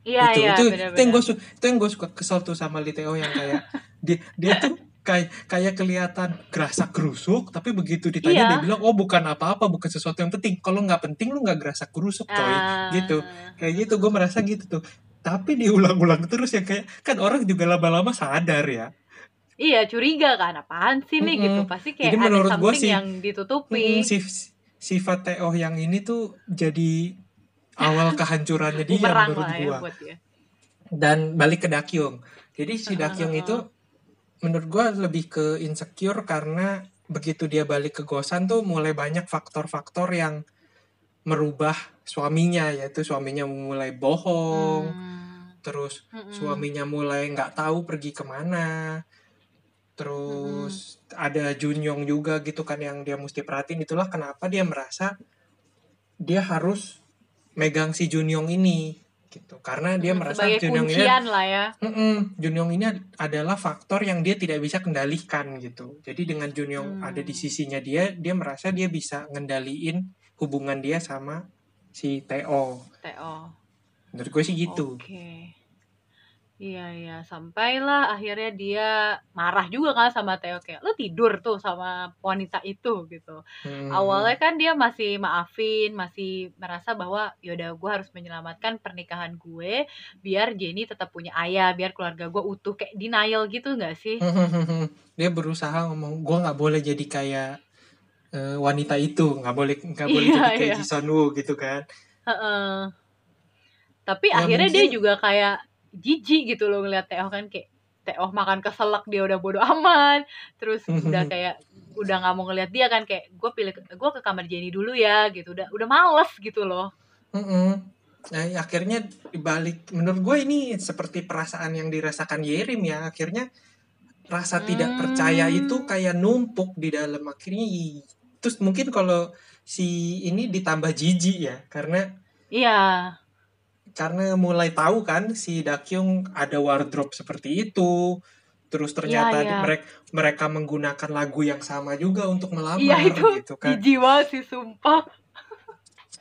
Iya, itu, iya, itu, bener, itu yang gue itu yang gue suka kesel tuh sama Liteo yang kayak dia dia tuh kayak kayak kelihatan gerasa gerusuk tapi begitu ditanya iya. dia bilang oh bukan apa-apa bukan sesuatu yang penting. Kalau nggak penting lu nggak gerasa gerusuk coy. Uh. gitu. Kayak gitu gue merasa gitu tuh. Tapi diulang-ulang terus ya kayak kan orang juga lama-lama sadar ya Iya curiga kan apaan sih nih mm -mm. gitu pasti kayak jadi menurut gue sih yang ditutupi. Mm, si, sifat Teo yang ini tuh jadi awal kehancurannya dia menurut gue. Ya. Dan balik ke Dakyung. Jadi si Dakyung uh, itu menurut gue lebih ke insecure karena begitu dia balik ke Gosan tuh mulai banyak faktor-faktor yang merubah suaminya yaitu suaminya mulai bohong hmm. terus hmm. suaminya mulai nggak tahu pergi ke mana terus hmm. ada Junyong juga gitu kan yang dia mesti perhatiin itulah kenapa dia merasa dia harus megang si Junyong ini gitu karena dia hmm, merasa Junyong ini ya. Mm -mm, Junyong ini adalah faktor yang dia tidak bisa kendalikan gitu jadi dengan Junyong hmm. ada di sisinya dia dia merasa dia bisa ngendaliin hubungan dia sama si Teo. Teo. Menurut gue sih gitu. Okay. Iya iya sampailah akhirnya dia marah juga kan sama Teo kayak lo tidur tuh sama wanita itu gitu. Hmm. Awalnya kan dia masih maafin, masih merasa bahwa yaudah gue harus menyelamatkan pernikahan gue biar Jenny tetap punya ayah, biar keluarga gue utuh kayak denial gitu nggak sih? dia berusaha ngomong gue nggak boleh jadi kayak uh, wanita itu nggak boleh nggak boleh iya, jadi kayak iya. Ji Woo gitu kan uh -uh. tapi ya, akhirnya mungkin... dia juga kayak jijik gitu loh ngeliat Teo kan kayak Teo makan keselak dia udah bodo amat. Terus udah kayak udah nggak mau ngeliat dia kan kayak gue pilih gue ke kamar Jenny dulu ya gitu. Udah udah males gitu loh. Uh -uh. Nah, akhirnya dibalik menurut gue ini seperti perasaan yang dirasakan Yerim ya. Akhirnya rasa hmm. tidak percaya itu kayak numpuk di dalam. Akhirnya terus mungkin kalau si ini ditambah jijik ya karena iya karena mulai tahu kan si Dakyung ada wardrobe seperti itu. Terus ternyata iya, iya. mereka mereka menggunakan lagu yang sama juga untuk melamar iya, itu gitu kan. banget sih sumpah.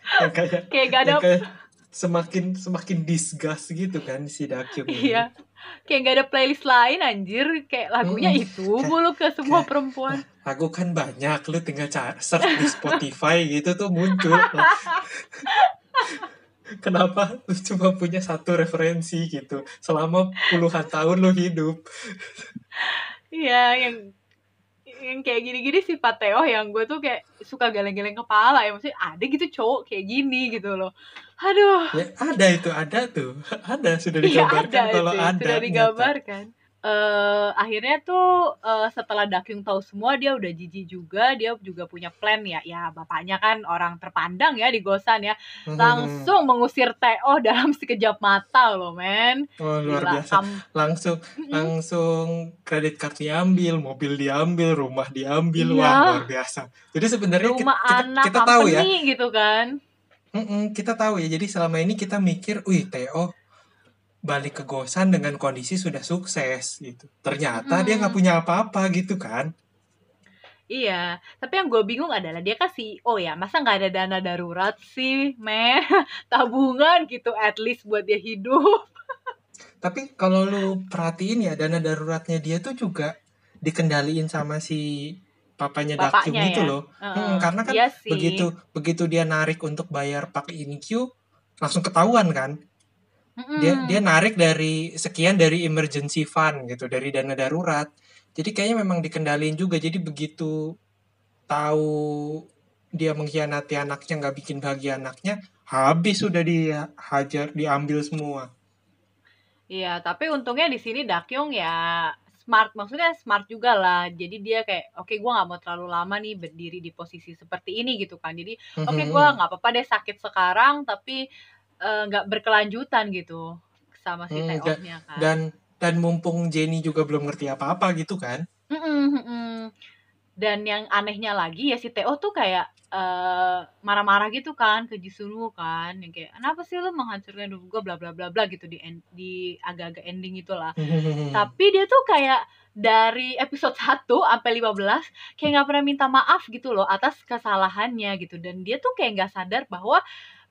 Kayak kayak gak ada kayak semakin semakin disgust gitu kan si Dakyung iya. Kayak gak ada playlist lain anjir. Kayak lagunya hmm, itu mulu ke semua kayak, perempuan. Lagu kan banyak lu tinggal cari search di Spotify gitu tuh muncul kenapa lu cuma punya satu referensi gitu? Selama puluhan tahun lu hidup. Iya yang yang kayak gini-gini si Pateo yang gue tuh kayak suka geleng-geleng kepala ya. Maksudnya ada gitu cowok kayak gini gitu loh. Aduh. Ya ada itu ada tuh. Ada sudah iya, digambarkan ya, ada kalau sih, ada sudah digambarkan uh, akhirnya tuh uh, setelah Dakyung tahu semua dia udah jijik juga dia juga punya plan ya. Ya bapaknya kan orang terpandang ya di Gosan ya. Hmm. langsung mengusir Teo dalam sekejap mata loh men. Oh, luar Gila, biasa. langsung langsung kredit card diambil mobil diambil rumah diambil. Iya. wah luar biasa. Jadi sebenarnya kita, kita, kita tahu ya. gitu kan. Mm-mm, kita tahu ya. Jadi selama ini kita mikir wih Teo balik ke Gosan dengan kondisi sudah sukses gitu. Ternyata hmm. dia nggak punya apa-apa gitu kan. Iya, tapi yang gue bingung adalah dia kan CEO ya, masa nggak ada dana darurat sih, meh, tabungan gitu at least buat dia hidup. tapi kalau lu perhatiin ya, dana daruratnya dia tuh juga dikendaliin sama si papanya Dakyung itu ya? loh. Uh, hmm, karena kan iya begitu begitu dia narik untuk bayar Pak Inikyu, langsung ketahuan kan mm Dia dia narik dari sekian dari emergency fund gitu, dari dana darurat. Jadi kayaknya memang dikendalin juga. Jadi begitu tahu dia mengkhianati anaknya, nggak bikin bahagia anaknya, habis sudah dihajar, diambil semua. Iya, tapi untungnya di sini Dakyong ya smart, maksudnya smart juga lah. Jadi dia kayak, oke okay, gue nggak mau terlalu lama nih berdiri di posisi seperti ini gitu kan. Jadi oke okay, gue nggak apa-apa deh sakit sekarang, tapi nggak uh, berkelanjutan gitu sama si hmm, kan. Dan dan mumpung Jenny juga belum ngerti apa-apa gitu kan. Mm -mm, mm Dan yang anehnya lagi ya si Teo tuh kayak marah marah-marah gitu kan ke Jisunu kan yang kayak kenapa sih lo menghancurkan hidup gue bla bla bla bla gitu di end, di agak-agak ending itulah tapi dia tuh kayak dari episode 1 sampai 15 kayak nggak pernah minta maaf gitu loh atas kesalahannya gitu dan dia tuh kayak nggak sadar bahwa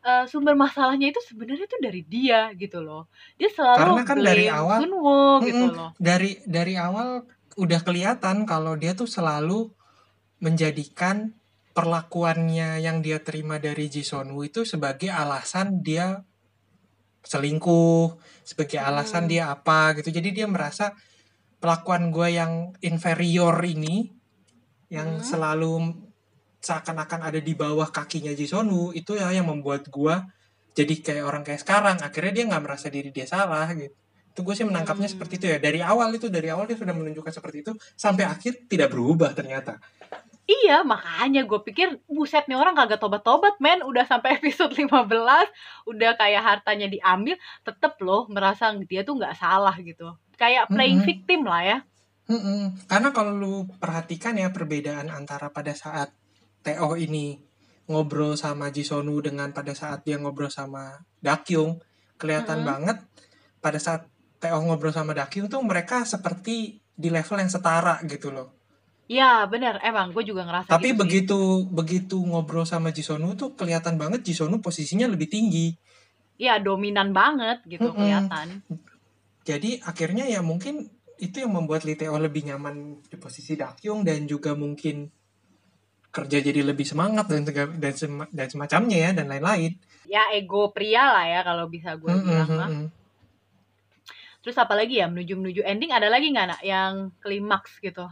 uh, sumber masalahnya itu sebenarnya itu dari dia gitu loh. Dia selalu Karena kan dari awal Sunwo gitu loh. Dari dari awal udah kelihatan kalau dia tuh selalu menjadikan perlakuannya yang dia terima dari Ji Sonwoo itu sebagai alasan dia selingkuh, sebagai alasan hmm. dia apa gitu. Jadi dia merasa pelakuan gue yang inferior ini yang hmm. selalu seakan-akan ada di bawah kakinya Jisonu itu ya yang membuat gue jadi kayak orang kayak sekarang akhirnya dia nggak merasa diri dia salah gitu itu gue sih menangkapnya hmm. seperti itu ya dari awal itu dari awal dia sudah menunjukkan seperti itu sampai akhir tidak berubah ternyata Iya, makanya gue pikir buset nih orang kagak tobat-tobat men, udah sampai episode 15, udah kayak hartanya diambil, tetep loh merasa dia tuh nggak salah gitu. Kayak playing mm -hmm. victim lah ya. Mm -hmm. Karena kalau lu perhatikan ya perbedaan antara pada saat Teo ini ngobrol sama Jisonu dengan pada saat dia ngobrol sama Dakyung, kelihatan mm -hmm. banget pada saat Teo ngobrol sama Dakyung tuh mereka seperti di level yang setara gitu loh Iya bener emang gue juga ngerasa Tapi gitu begitu sih. begitu ngobrol sama Jisonu tuh kelihatan banget Jisonu posisinya lebih tinggi. Iya dominan banget gitu mm -mm. kelihatan. Jadi akhirnya ya mungkin itu yang membuat Liteo lebih nyaman di posisi Dakyung dan juga mungkin kerja jadi lebih semangat dan dan sem dan semacamnya ya dan lain-lain. Ya ego pria lah ya kalau bisa gue mm -hmm. bilang mah. Terus apalagi ya menuju menuju ending ada lagi nggak nak yang klimaks gitu?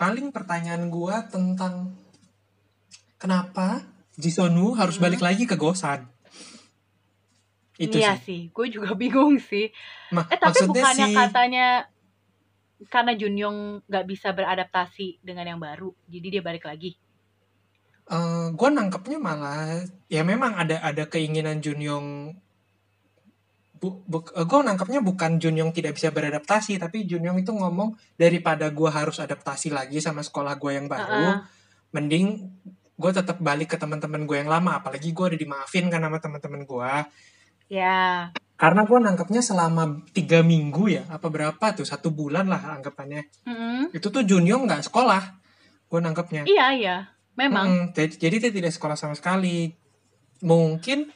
paling pertanyaan gue tentang kenapa Jisonu harus hmm. balik lagi ke Gosan. Itu iya sih, sih. gue juga bingung sih. Ma eh tapi bukannya si... katanya karena Junyong nggak bisa beradaptasi dengan yang baru, jadi dia balik lagi. Uh, eh, gue nangkepnya malah ya memang ada ada keinginan Junyong bu, bu, uh, eh, gue nangkapnya bukan Junyong tidak bisa beradaptasi tapi Junyong itu ngomong daripada gue harus adaptasi lagi sama sekolah gue yang baru uh -uh. mending gue tetap balik ke teman-teman gue yang lama apalagi gue udah dimaafin kan sama teman-teman gue ya yeah. Karena gue nangkapnya selama tiga minggu ya apa berapa tuh satu bulan lah anggapannya mm -hmm. itu tuh Junyong nggak sekolah gue nangkapnya iya iya memang mm -hmm. jadi, jadi dia tidak sekolah sama sekali mungkin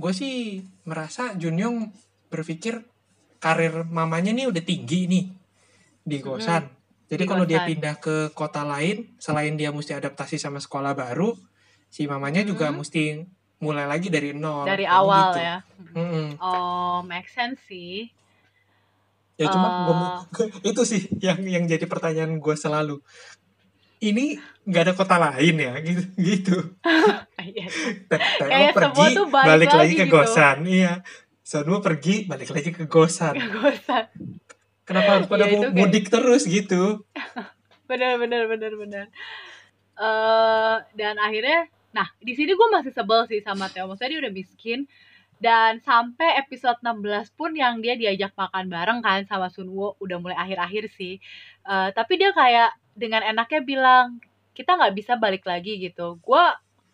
gue sih merasa Junyong berpikir karir mamanya nih udah tinggi nih di Gosan. Hmm, Jadi kalau dia pindah ke kota lain, selain dia mesti adaptasi sama sekolah baru, si mamanya hmm. juga mesti mulai lagi dari nol. Dari awal gitu. ya. Hmm. Oh, make sense sih. Ya cuma uh... gua, itu sih yang yang jadi pertanyaan gue selalu ini nggak ada kota lain ya gitu gitu. Kayak pergi balik, balik lagi ke gitu. Gosan, iya. Semua pergi balik lagi ke Gosan. Ke Gosan. Kenapa harus pada ya, mudik terus gitu? benar benar benar benar. Uh, dan akhirnya, nah di sini gue masih sebel sih sama Theo. Maksudnya dia udah miskin. Dan sampai episode 16 pun yang dia diajak makan bareng kan sama Sunwo udah mulai akhir-akhir sih. Uh, tapi dia kayak dengan enaknya bilang kita nggak bisa balik lagi gitu. Gue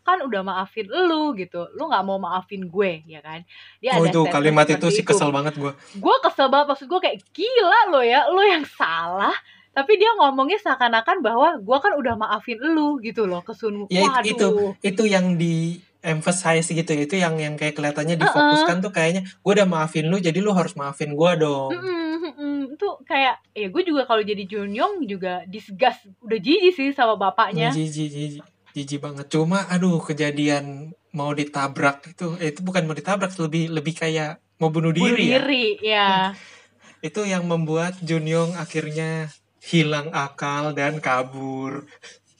kan udah maafin lu gitu. Lu nggak mau maafin gue ya kan? Dia oh ada itu kalimat itu sih kesel banget gue gue kesel banget. Maksud gue kayak gila lo ya lo yang salah tapi dia ngomongnya seakan-akan bahwa gue kan udah maafin lu gitu loh ke Sun ya Waduh. itu itu yang di emphasize gitu ya itu yang yang kayak kelihatannya difokuskan uh -uh. tuh kayaknya gue udah maafin lu jadi lu harus maafin gue dong mm -mm, mm itu kayak ya gue juga kalau jadi Junyong juga disgust udah jijik sih sama bapaknya jijik jijik jijik banget cuma aduh kejadian mau ditabrak itu eh, itu bukan mau ditabrak lebih lebih kayak mau bunuh diri, bunuh diri ya, ya. itu yang membuat Junyong akhirnya hilang akal dan kabur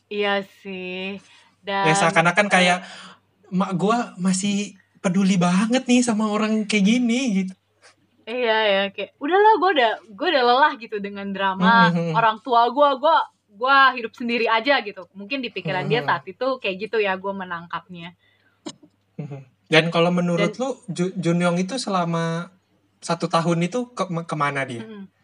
iya sih dan ya seakan-akan kayak mak gue masih peduli banget nih sama orang kayak gini gitu iya ya kayak udahlah gue udah gue udah lelah gitu dengan drama mm-hmm. orang tua gue gue gue hidup sendiri aja gitu mungkin di pikiran mm-hmm. dia saat itu kayak gitu ya gue menangkapnya mm-hmm. dan kalau menurut dan, lu Junyong itu selama satu tahun itu ke ke mana dia mm-hmm.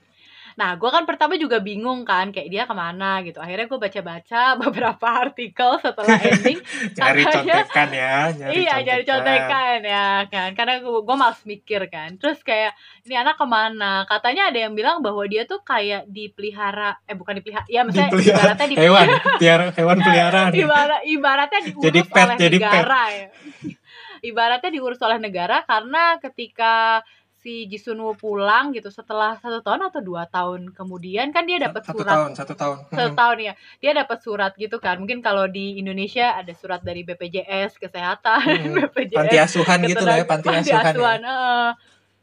Nah, gue kan pertama juga bingung kan, kayak dia ke mana gitu. Akhirnya gue baca-baca beberapa artikel setelah ending. cari contekan ya. Nyari iya, contekan. cari contekan ya kan. Karena gue, males mikir kan. Terus kayak, ini anak ke mana? Katanya ada yang bilang bahwa dia tuh kayak dipelihara, eh bukan dipelihara, ya misalnya dipelihara. ibaratnya di hewan, tiara, hewan peliharaan. Ibarat, ibaratnya diurus jadi pet, oleh jadi negara pet. ya. Ibaratnya diurus oleh negara karena ketika si Jisoo pulang gitu setelah satu tahun atau dua tahun kemudian kan dia dapat surat satu tahun satu tahun. Satu hmm. tahun ya dia dapat surat gitu kan. Mungkin kalau di Indonesia ada surat dari BPJS kesehatan hmm. BPJS panti asuhan gitu lah ya panti, panti asuhan, asuhan ya. uh,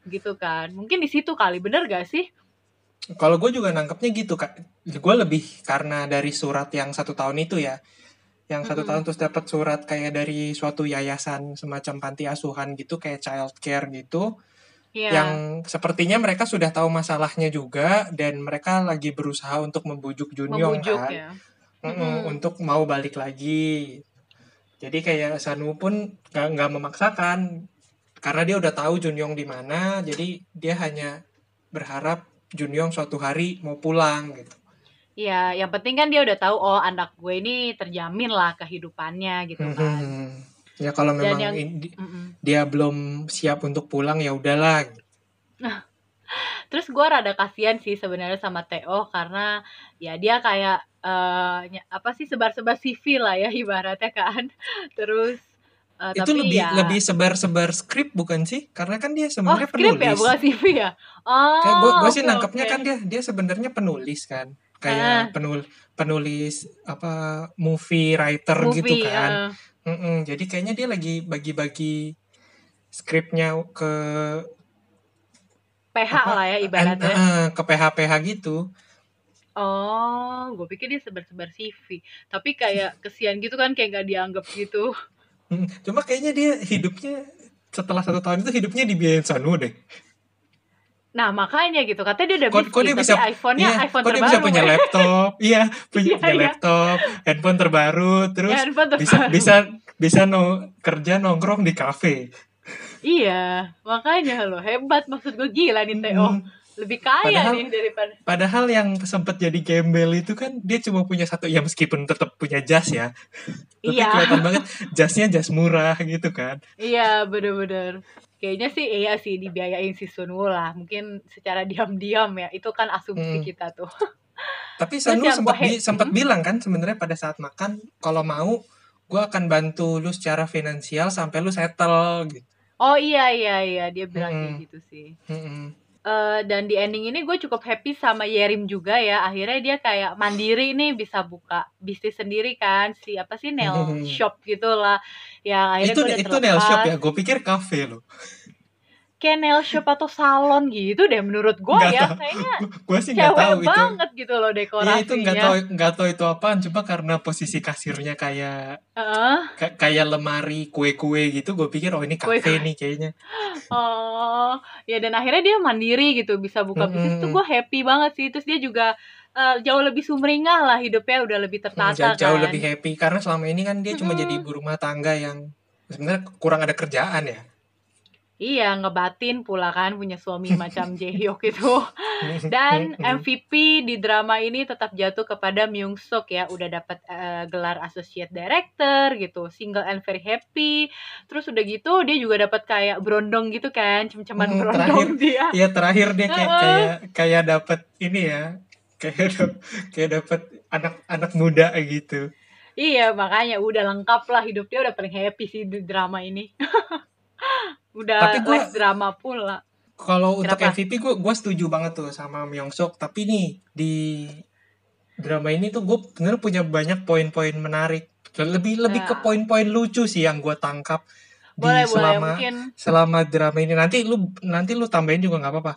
gitu kan. Mungkin di situ kali bener gak sih? Kalau gue juga nangkepnya gitu kak. Gue lebih karena dari surat yang satu tahun itu ya. Yang satu tahun terus dapat surat kayak dari suatu yayasan semacam panti asuhan gitu kayak child care gitu yeah. yang sepertinya mereka sudah tahu masalahnya juga dan mereka lagi berusaha untuk membujuk Junyong membujuk, kan ya. mm -hmm. untuk mau balik lagi jadi kayak Sanu pun nggak nggak memaksakan karena dia udah tahu Junyong di mana jadi dia hanya berharap Junyong suatu hari mau pulang gitu Iya, yang penting kan dia udah tahu oh anak gue ini terjamin lah kehidupannya gitu kan. Hmm, ya kalau memang yang, ini, mm -mm. dia belum siap untuk pulang ya udahlah. Nah, terus gue rada kasihan sih sebenarnya sama Theo karena ya dia kayak uh, apa sih sebar-sebar CV lah ya ibaratnya kan. Terus Uh, itu tapi lebih ya... lebih sebar-sebar skrip bukan sih? Karena kan dia sebenarnya oh, penulis. ya, bukan CV ya. Oh. Kayak gue okay, sih nangkepnya okay. kan dia dia sebenarnya penulis kan kayak ah. penul penulis apa movie writer movie, gitu kan. Uh. Mm -mm, jadi kayaknya dia lagi bagi-bagi skripnya ke PH apa, lah ya ibaratnya. Uh, ke PH-PH gitu. Oh, gue pikir dia sebar-sebar CV. Tapi kayak kesian gitu kan, kayak gak dianggap gitu. Cuma kayaknya dia hidupnya setelah satu tahun itu hidupnya dibiayain Sanu deh. Nah makanya gitu katanya dia udah bisnis, dia bisa, iPhone-nya iya, iPhone kok terbaru. dia bisa punya laptop, iya punya, iya, punya iya. laptop, handphone terbaru, terus ya, handphone terbaru. bisa bisa bisa no, kerja nongkrong di kafe. Iya, makanya lo hebat maksud gue gila nih Teo. Hmm. Lebih kaya padahal, nih daripada. Padahal yang sempat jadi gembel itu kan dia cuma punya satu ya meskipun tetap punya jas ya. Tapi iya. kelihatan banget jasnya jas murah gitu kan. Iya, bener-bener kayaknya sih iya sih dibiayain si Sunwoo lah mungkin secara diam-diam ya itu kan asumsi hmm. kita tuh tapi Sunwoo sempat bi sempat hmm? bilang kan sebenarnya pada saat makan kalau mau gue akan bantu lu secara finansial sampai lu settle gitu oh iya iya iya dia bilang hmm. kayak gitu sih hmm uh, dan di ending ini gue cukup happy sama Yerim juga ya. Akhirnya dia kayak mandiri nih bisa buka bisnis sendiri kan. Si apa sih nail hmm. shop gitulah ya akhirnya itu itu nail shop ya? gue pikir cafe loh nail shop atau salon gitu deh menurut gue ya tahu. kayaknya gue sih nggak tahu banget gitu loh dekorasinya ya itu nggak tahu nggak tahu itu apaan coba karena posisi kasirnya kayak uh. kayak lemari kue-kue gitu gue pikir oh ini kafe kue. nih kayaknya oh ya dan akhirnya dia mandiri gitu bisa buka hmm. bisnis tuh gue happy banget sih terus dia juga uh, jauh lebih sumringah lah hidupnya udah lebih tertata jauh, kan. jauh lebih happy karena selama ini kan dia hmm. cuma jadi ibu rumah tangga yang sebenarnya kurang ada kerjaan ya Iya, ngebatin pula kan punya suami macam Jaehyuk itu. Dan MVP di drama ini tetap jatuh kepada Myung Suk ya, udah dapat uh, gelar associate director gitu, single and very happy. Terus udah gitu dia juga dapat kayak brondong gitu kan, cem-ceman hmm, brondong terakhir, dia. Iya, terakhir dia kayak kayak kayak dapat ini ya, kayak kayak dapat anak-anak muda gitu. Iya, makanya udah lengkap lah hidup dia udah paling happy sih di drama ini. Udah tapi gua, drama pula. Kalau untuk MVP gue gue setuju banget tuh sama Myung Suk. Tapi nih di drama ini tuh gue bener punya banyak poin-poin menarik. Lebih lebih ke nah. poin-poin lucu sih yang gue tangkap boleh, di selama boleh, mungkin... selama drama ini. Nanti lu nanti lu tambahin juga nggak apa-apa.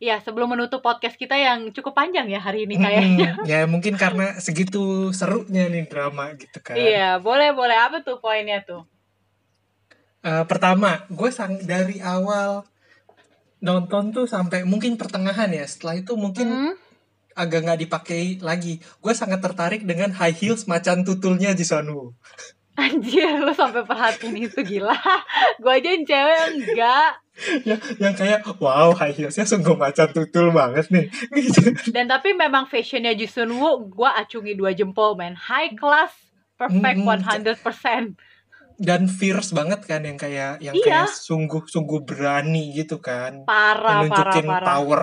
Ya, sebelum menutup podcast kita yang cukup panjang ya hari ini kayaknya. Hmm, ya, mungkin karena segitu serunya nih drama gitu kan. Iya, boleh boleh apa tuh poinnya tuh? Uh, pertama, gue sang dari awal nonton tuh sampai mungkin pertengahan ya. Setelah itu mungkin hmm? agak nggak dipakai lagi. Gue sangat tertarik dengan high heels macan tutulnya Jisonu. Anjir, lo sampai perhatiin itu gila. gue aja yang cewek enggak. ya, yang kayak wow high heelsnya sungguh macan tutul banget nih. Gitu. Dan tapi memang fashionnya Jisun Woo gue acungi dua jempol man. High class, perfect mm -hmm. 100% dan fierce banget kan yang kayak yang iya. kayak sungguh sungguh berani gitu kan. Parah menunjukin parah, parah. power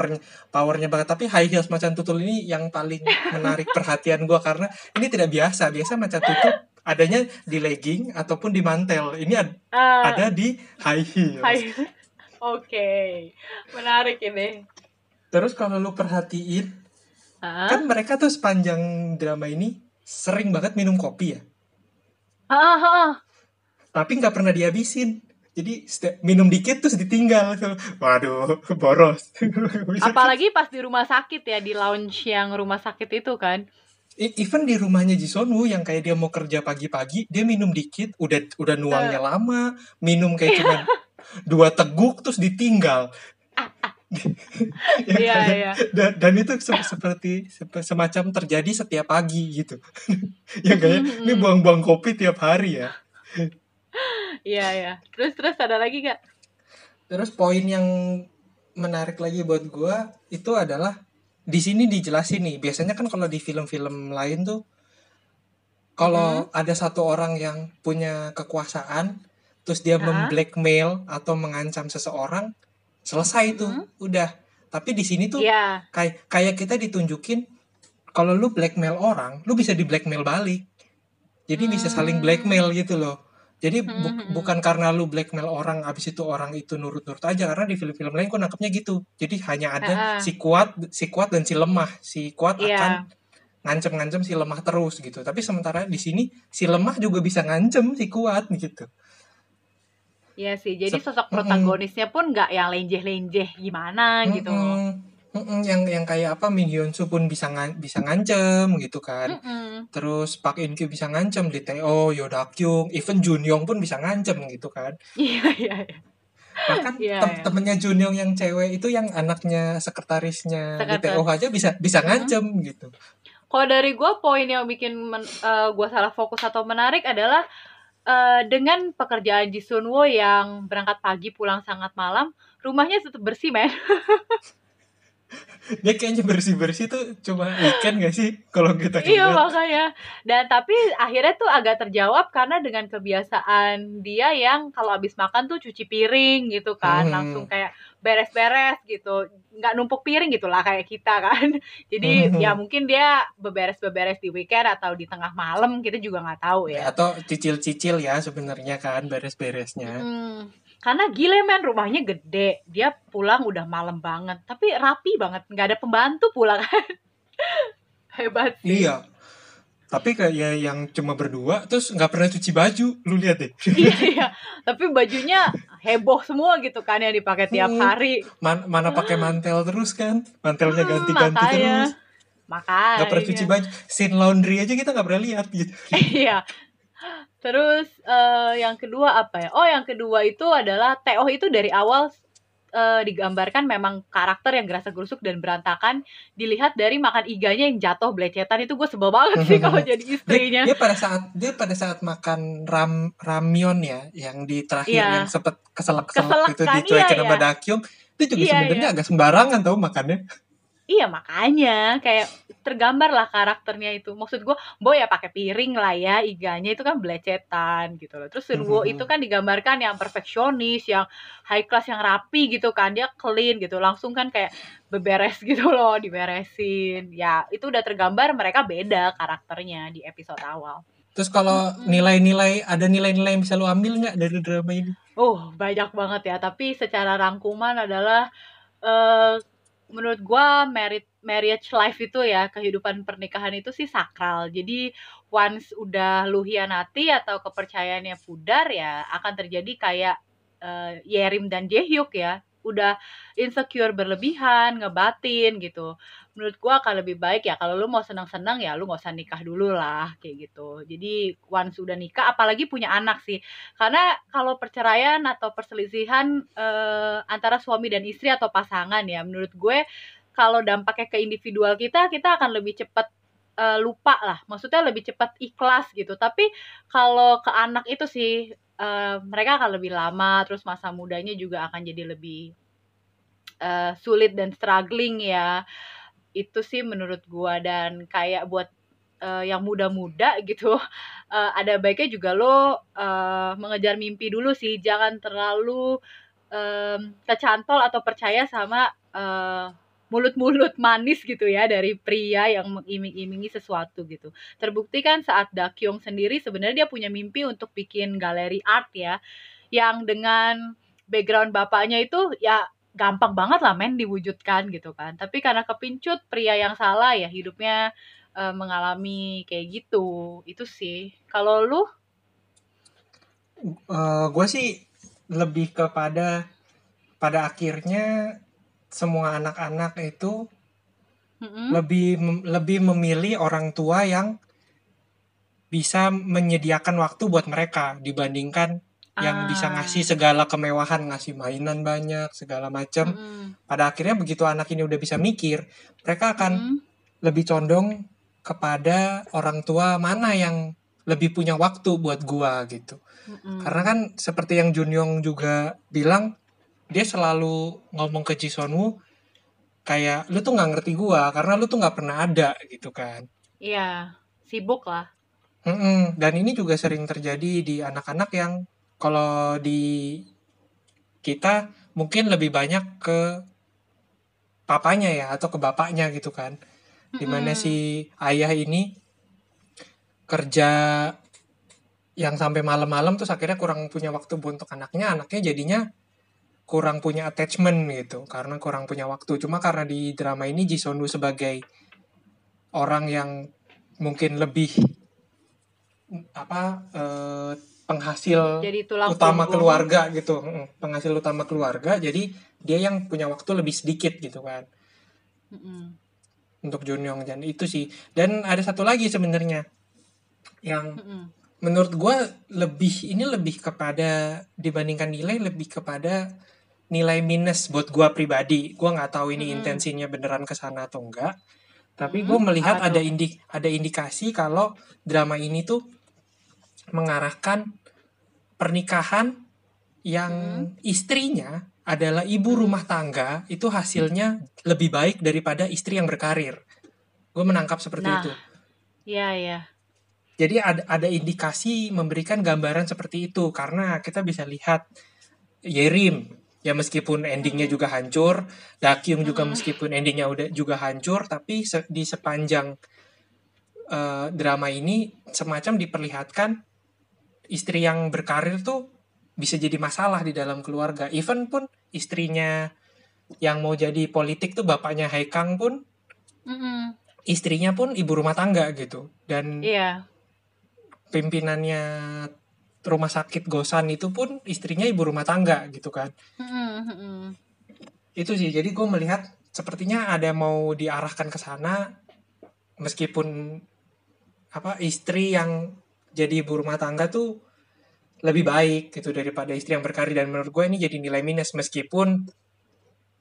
powernya banget. Tapi high heels macan tutul ini yang paling menarik perhatian gue karena ini tidak biasa. Biasa macan tutul adanya di legging ataupun di mantel. Ini ad uh, ada di high heels. Oke okay. menarik ini. Terus kalau lu perhatiin uh? kan mereka tuh sepanjang drama ini sering banget minum kopi ya? Uh, uh tapi nggak pernah dihabisin jadi minum dikit terus ditinggal waduh boros apalagi pas di rumah sakit ya di lounge yang rumah sakit itu kan even di rumahnya Jisonu yang kayak dia mau kerja pagi-pagi dia minum dikit udah udah nuangnya uh. lama minum kayak cuma dua teguk terus ditinggal ya, iya, iya. Dan, dan itu se seperti se semacam terjadi setiap pagi gitu. ya kayak ini buang-buang kopi tiap hari ya. Iya ya. Terus terus ada lagi gak? Terus poin yang menarik lagi buat gua itu adalah di sini dijelasin nih. Biasanya kan kalau di film-film lain tuh kalau hmm. ada satu orang yang punya kekuasaan terus dia uh -huh. memblackmail atau mengancam seseorang selesai itu hmm. udah tapi di sini tuh yeah. kayak kayak kita ditunjukin kalau lu blackmail orang lu bisa di blackmail balik jadi hmm. bisa saling blackmail gitu loh jadi bu hmm. bukan karena lu blackmail orang abis itu orang itu nurut-nurut aja karena di film-film lain kok nangkepnya gitu jadi hanya ada uh -uh. si kuat si kuat dan si lemah si kuat yeah. akan ngancem-ngancem si lemah terus gitu tapi sementara di sini si lemah juga bisa ngancem si kuat gitu Iya sih, jadi sosok protagonisnya pun nggak yang lenjeh-lenjeh gimana gitu. Mm-mm, yang yang kayak apa Min Hyun Soo pun bisa ngan, bisa ngancem gitu kan. Mm-mm. Terus Park In Kyu bisa ngancem di Teo, Yoda Kyung, even Jun Yong pun bisa ngancem gitu kan. Iya iya. iya. Bahkan yeah, tem- yeah. temennya Jun Yong yang cewek itu yang anaknya sekretarisnya Sekretar. di TO aja bisa bisa ngancem mm-hmm. gitu. Kalau dari gue poin yang bikin men, uh, gue salah fokus atau menarik adalah uh, dengan pekerjaan Ji Sunwo yang berangkat pagi pulang sangat malam, rumahnya tetap bersih, men. dia kayaknya bersih bersih tuh cuma weekend gak sih kalau kita iya makanya. Dan tapi akhirnya tuh agak terjawab karena dengan kebiasaan dia yang kalau habis makan tuh cuci piring gitu kan. Hmm. langsung kayak beres-beres gitu. Nggak numpuk piring gitulah kayak kita kan. Jadi hmm. ya mungkin dia beberes-beberes di weekend atau di tengah malam kita juga nggak tahu ya. Atau cicil-cicil ya sebenarnya kan beres-beresnya. Hmm karena gile men rumahnya gede. Dia pulang udah malam banget. Tapi rapi banget. Nggak ada pembantu pulang kan? Hebat sih. Iya. Tapi kayak ya yang cuma berdua terus nggak pernah cuci baju. Lu lihat deh. Iya iya. Tapi bajunya heboh semua gitu kan yang dipakai tiap hmm, hari. Man mana pakai mantel terus kan? Mantelnya hmm, ganti-ganti hmm, terus. Makanya nggak pernah cuci baju. Sin laundry aja kita nggak pernah lihat gitu. Iya Terus uh, yang kedua apa ya? Oh, yang kedua itu adalah Teo itu dari awal uh, digambarkan memang karakter yang gerasa gerusuk dan berantakan dilihat dari makan iganya yang jatuh belecetan itu gue sebel banget sih kalau jadi istrinya dia, dia pada saat dia pada saat makan ram ramyon ya yang di terakhir yeah. yang sempet keselak keselak itu dicuekin iya, sama iya. Dakyung itu juga iya, sebenarnya iya. agak sembarangan tau makannya Iya makanya kayak tergambar lah karakternya itu. Maksud gue, Bo ya pakai piring lah ya, iganya itu kan belecetan gitu loh. Terus Sunwo itu kan digambarkan yang perfeksionis, yang high class, yang rapi gitu kan. Dia clean gitu, langsung kan kayak beberes gitu loh, diberesin. Ya itu udah tergambar mereka beda karakternya di episode awal. Terus kalau nilai-nilai, ada nilai-nilai yang bisa lo ambil nggak dari drama ini? Oh banyak banget ya, tapi secara rangkuman adalah... Uh, menurut gue merit marriage life itu ya kehidupan pernikahan itu sih sakral. Jadi once udah lu hianati atau kepercayaannya pudar ya akan terjadi kayak uh, Yerim dan Jaehyuk ya. Udah insecure berlebihan ngebatin gitu menurut gua akan lebih baik ya kalau lu mau senang-senang ya lu nggak usah nikah dulu lah kayak gitu. Jadi once sudah nikah apalagi punya anak sih. Karena kalau perceraian atau perselisihan eh, antara suami dan istri atau pasangan ya menurut gue kalau dampaknya ke individual kita kita akan lebih cepat uh, lupa lah. Maksudnya lebih cepat ikhlas gitu. Tapi kalau ke anak itu sih uh, mereka akan lebih lama terus masa mudanya juga akan jadi lebih uh, sulit dan struggling ya itu sih menurut gua dan kayak buat uh, yang muda-muda gitu uh, ada baiknya juga lo uh, mengejar mimpi dulu sih jangan terlalu um, kecantol atau percaya sama uh, mulut-mulut manis gitu ya dari pria yang mengiming-imingi sesuatu gitu. Terbukti kan saat Dakyong sendiri sebenarnya dia punya mimpi untuk bikin galeri art ya yang dengan background bapaknya itu ya gampang banget lah men diwujudkan gitu kan. Tapi karena kepincut pria yang salah ya hidupnya uh, mengalami kayak gitu. Itu sih. Kalau lu? Uh, gue sih lebih kepada pada akhirnya semua anak-anak itu mm-hmm. lebih lebih memilih orang tua yang bisa menyediakan waktu buat mereka dibandingkan ah. yang bisa ah. ngasih segala kemewahan, ngasih mainan banyak, segala macam. Mm-hmm. Pada akhirnya begitu anak ini udah bisa mikir, mereka akan mm-hmm. lebih condong kepada orang tua mana yang lebih punya waktu buat gua gitu. Mm-hmm. Karena kan seperti yang Junyong juga bilang, dia selalu ngomong ke Jisonwoo kayak lu tuh nggak ngerti gua karena lu tuh nggak pernah ada gitu kan. Iya, sibuk lah. Mm-mm. Dan ini juga sering terjadi di anak-anak yang kalau di kita mungkin lebih banyak ke papanya ya atau ke bapaknya gitu kan. Di mana mm-hmm. si ayah ini kerja yang sampai malam-malam tuh akhirnya kurang punya waktu untuk anaknya, anaknya jadinya kurang punya attachment gitu karena kurang punya waktu. Cuma karena di drama ini Jisonu sebagai orang yang mungkin lebih apa eh, penghasil Jadi utama punggung. keluarga gitu penghasil utama keluarga jadi dia yang punya waktu lebih sedikit gitu kan mm -mm. untuk Junyong dan itu sih dan ada satu lagi sebenarnya yang mm -mm. menurut gue lebih ini lebih kepada dibandingkan nilai lebih kepada nilai minus buat gue pribadi gue nggak tahu ini mm -hmm. intensinya beneran ke sana atau enggak tapi gue melihat ada indik ada indikasi kalau drama ini tuh mengarahkan pernikahan yang hmm. istrinya adalah ibu rumah tangga itu hasilnya lebih baik daripada istri yang berkarir. Gue menangkap seperti nah, itu. Iya iya. Jadi ada ada indikasi memberikan gambaran seperti itu karena kita bisa lihat Yerim ya meskipun endingnya hmm. juga hancur, Dakyung juga hmm. meskipun endingnya udah juga hancur, tapi se di sepanjang uh, drama ini semacam diperlihatkan istri yang berkarir tuh bisa jadi masalah di dalam keluarga. Even pun istrinya yang mau jadi politik tuh bapaknya Haikang pun mm-hmm. istrinya pun ibu rumah tangga gitu. Dan yeah. pimpinannya rumah sakit Gosan itu pun istrinya ibu rumah tangga gitu kan. Mm-hmm. Itu sih. Jadi gue melihat sepertinya ada mau diarahkan ke sana meskipun apa istri yang jadi ibu rumah tangga tuh lebih baik gitu daripada istri yang berkarir. Dan menurut gue ini jadi nilai minus. Meskipun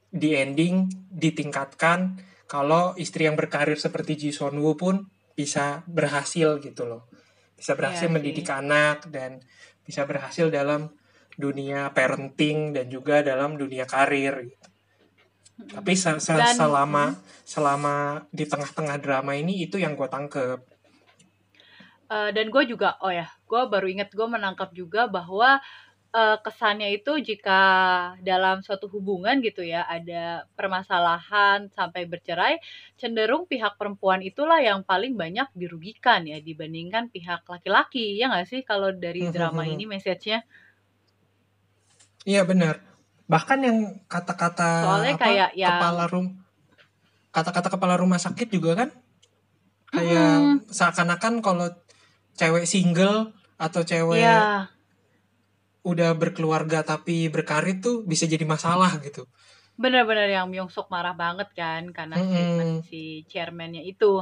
di ending ditingkatkan kalau istri yang berkarir seperti Ji Son Woo pun bisa berhasil gitu loh. Bisa berhasil ya, mendidik anak dan bisa berhasil dalam dunia parenting dan juga dalam dunia karir gitu. Tapi se -se selama selama di tengah-tengah drama ini itu yang gue tangkep Uh, dan gue juga, oh ya, gue baru inget gue menangkap juga bahwa uh, kesannya itu jika dalam suatu hubungan gitu ya ada permasalahan sampai bercerai, cenderung pihak perempuan itulah yang paling banyak dirugikan ya dibandingkan pihak laki-laki ya nggak sih kalau dari hmm, drama hmm, ini hmm. message-nya? Iya benar. Bahkan yang kata-kata Soalnya apa, kayak yang kepala rum kata-kata kepala rumah sakit juga kan kayak hmm. seakan-akan kalau cewek single atau cewek yeah. udah berkeluarga tapi berkarir tuh bisa jadi masalah gitu. Bener-bener yang Myung Suk marah banget kan karena mm -hmm. si chairmannya itu.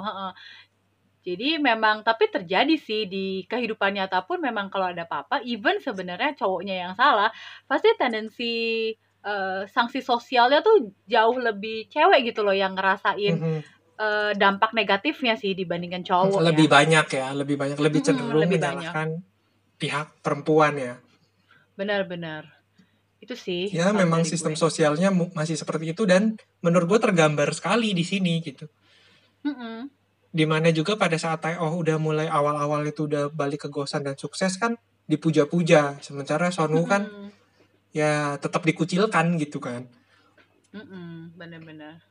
Jadi memang tapi terjadi sih di kehidupan nyata pun memang kalau ada apa-apa, even sebenarnya cowoknya yang salah, pasti tendensi uh, sanksi sosialnya tuh jauh lebih cewek gitu loh yang ngerasain mm -hmm uh, dampak negatifnya sih dibandingkan cowok lebih ya. banyak ya lebih banyak lebih cenderung hmm, lebih menyalahkan banyak. pihak perempuan ya. Benar-benar itu sih ya memang sistem gue. sosialnya masih seperti itu dan menurut gue tergambar sekali di sini gitu. Mm di mana juga pada saat oh udah mulai awal-awal itu udah balik ke Gosan dan sukses kan dipuja-puja. Sementara Sonu mm kan ya tetap dikucilkan gitu kan. Mm benar-benar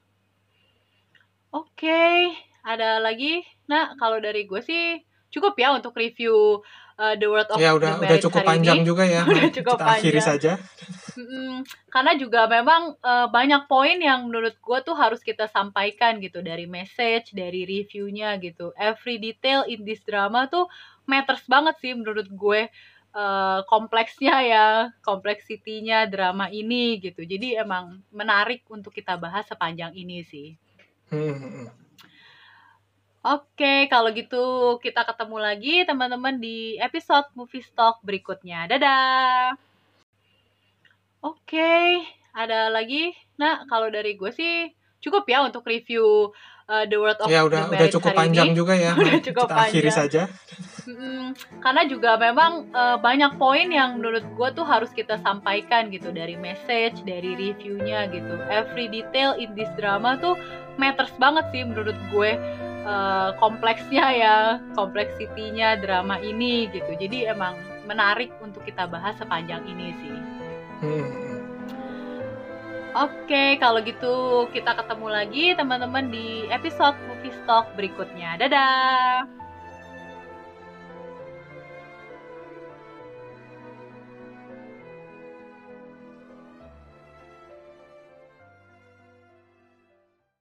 Oke, ada lagi? Nah, kalau dari gue sih cukup ya untuk review uh, The World of ya, udah, the udah cukup panjang ini. juga ya. udah cukup Kita panjang. akhiri saja. Mm, karena juga memang uh, banyak poin yang menurut gue tuh harus kita sampaikan gitu dari message, dari reviewnya gitu. Every detail in this drama tuh matters banget sih menurut gue. uh, kompleksnya ya, kompleksitinya drama ini gitu. Jadi emang menarik untuk kita bahas sepanjang ini sih. Hmm. hmm, hmm. Oke, kalau gitu kita ketemu lagi teman-teman di episode Movie Stock berikutnya. Dadah. Oke, ada lagi? Nah, kalau dari gue sih cukup ya untuk review uh, The World of ya, udah, the udah cukup panjang ini. juga ya. udah cukup kita panjang. akhiri saja. Hmm, karena juga memang uh, banyak poin yang menurut gue tuh harus kita sampaikan gitu dari message, dari reviewnya gitu. Every detail in this drama tuh matters banget sih menurut gue. Uh, kompleksnya ya, kompleksitinya drama ini gitu. Jadi emang menarik untuk kita bahas sepanjang ini sih. Hmm. Oke, kalau gitu kita ketemu lagi teman-teman di episode Movie Stock berikutnya. Dadah!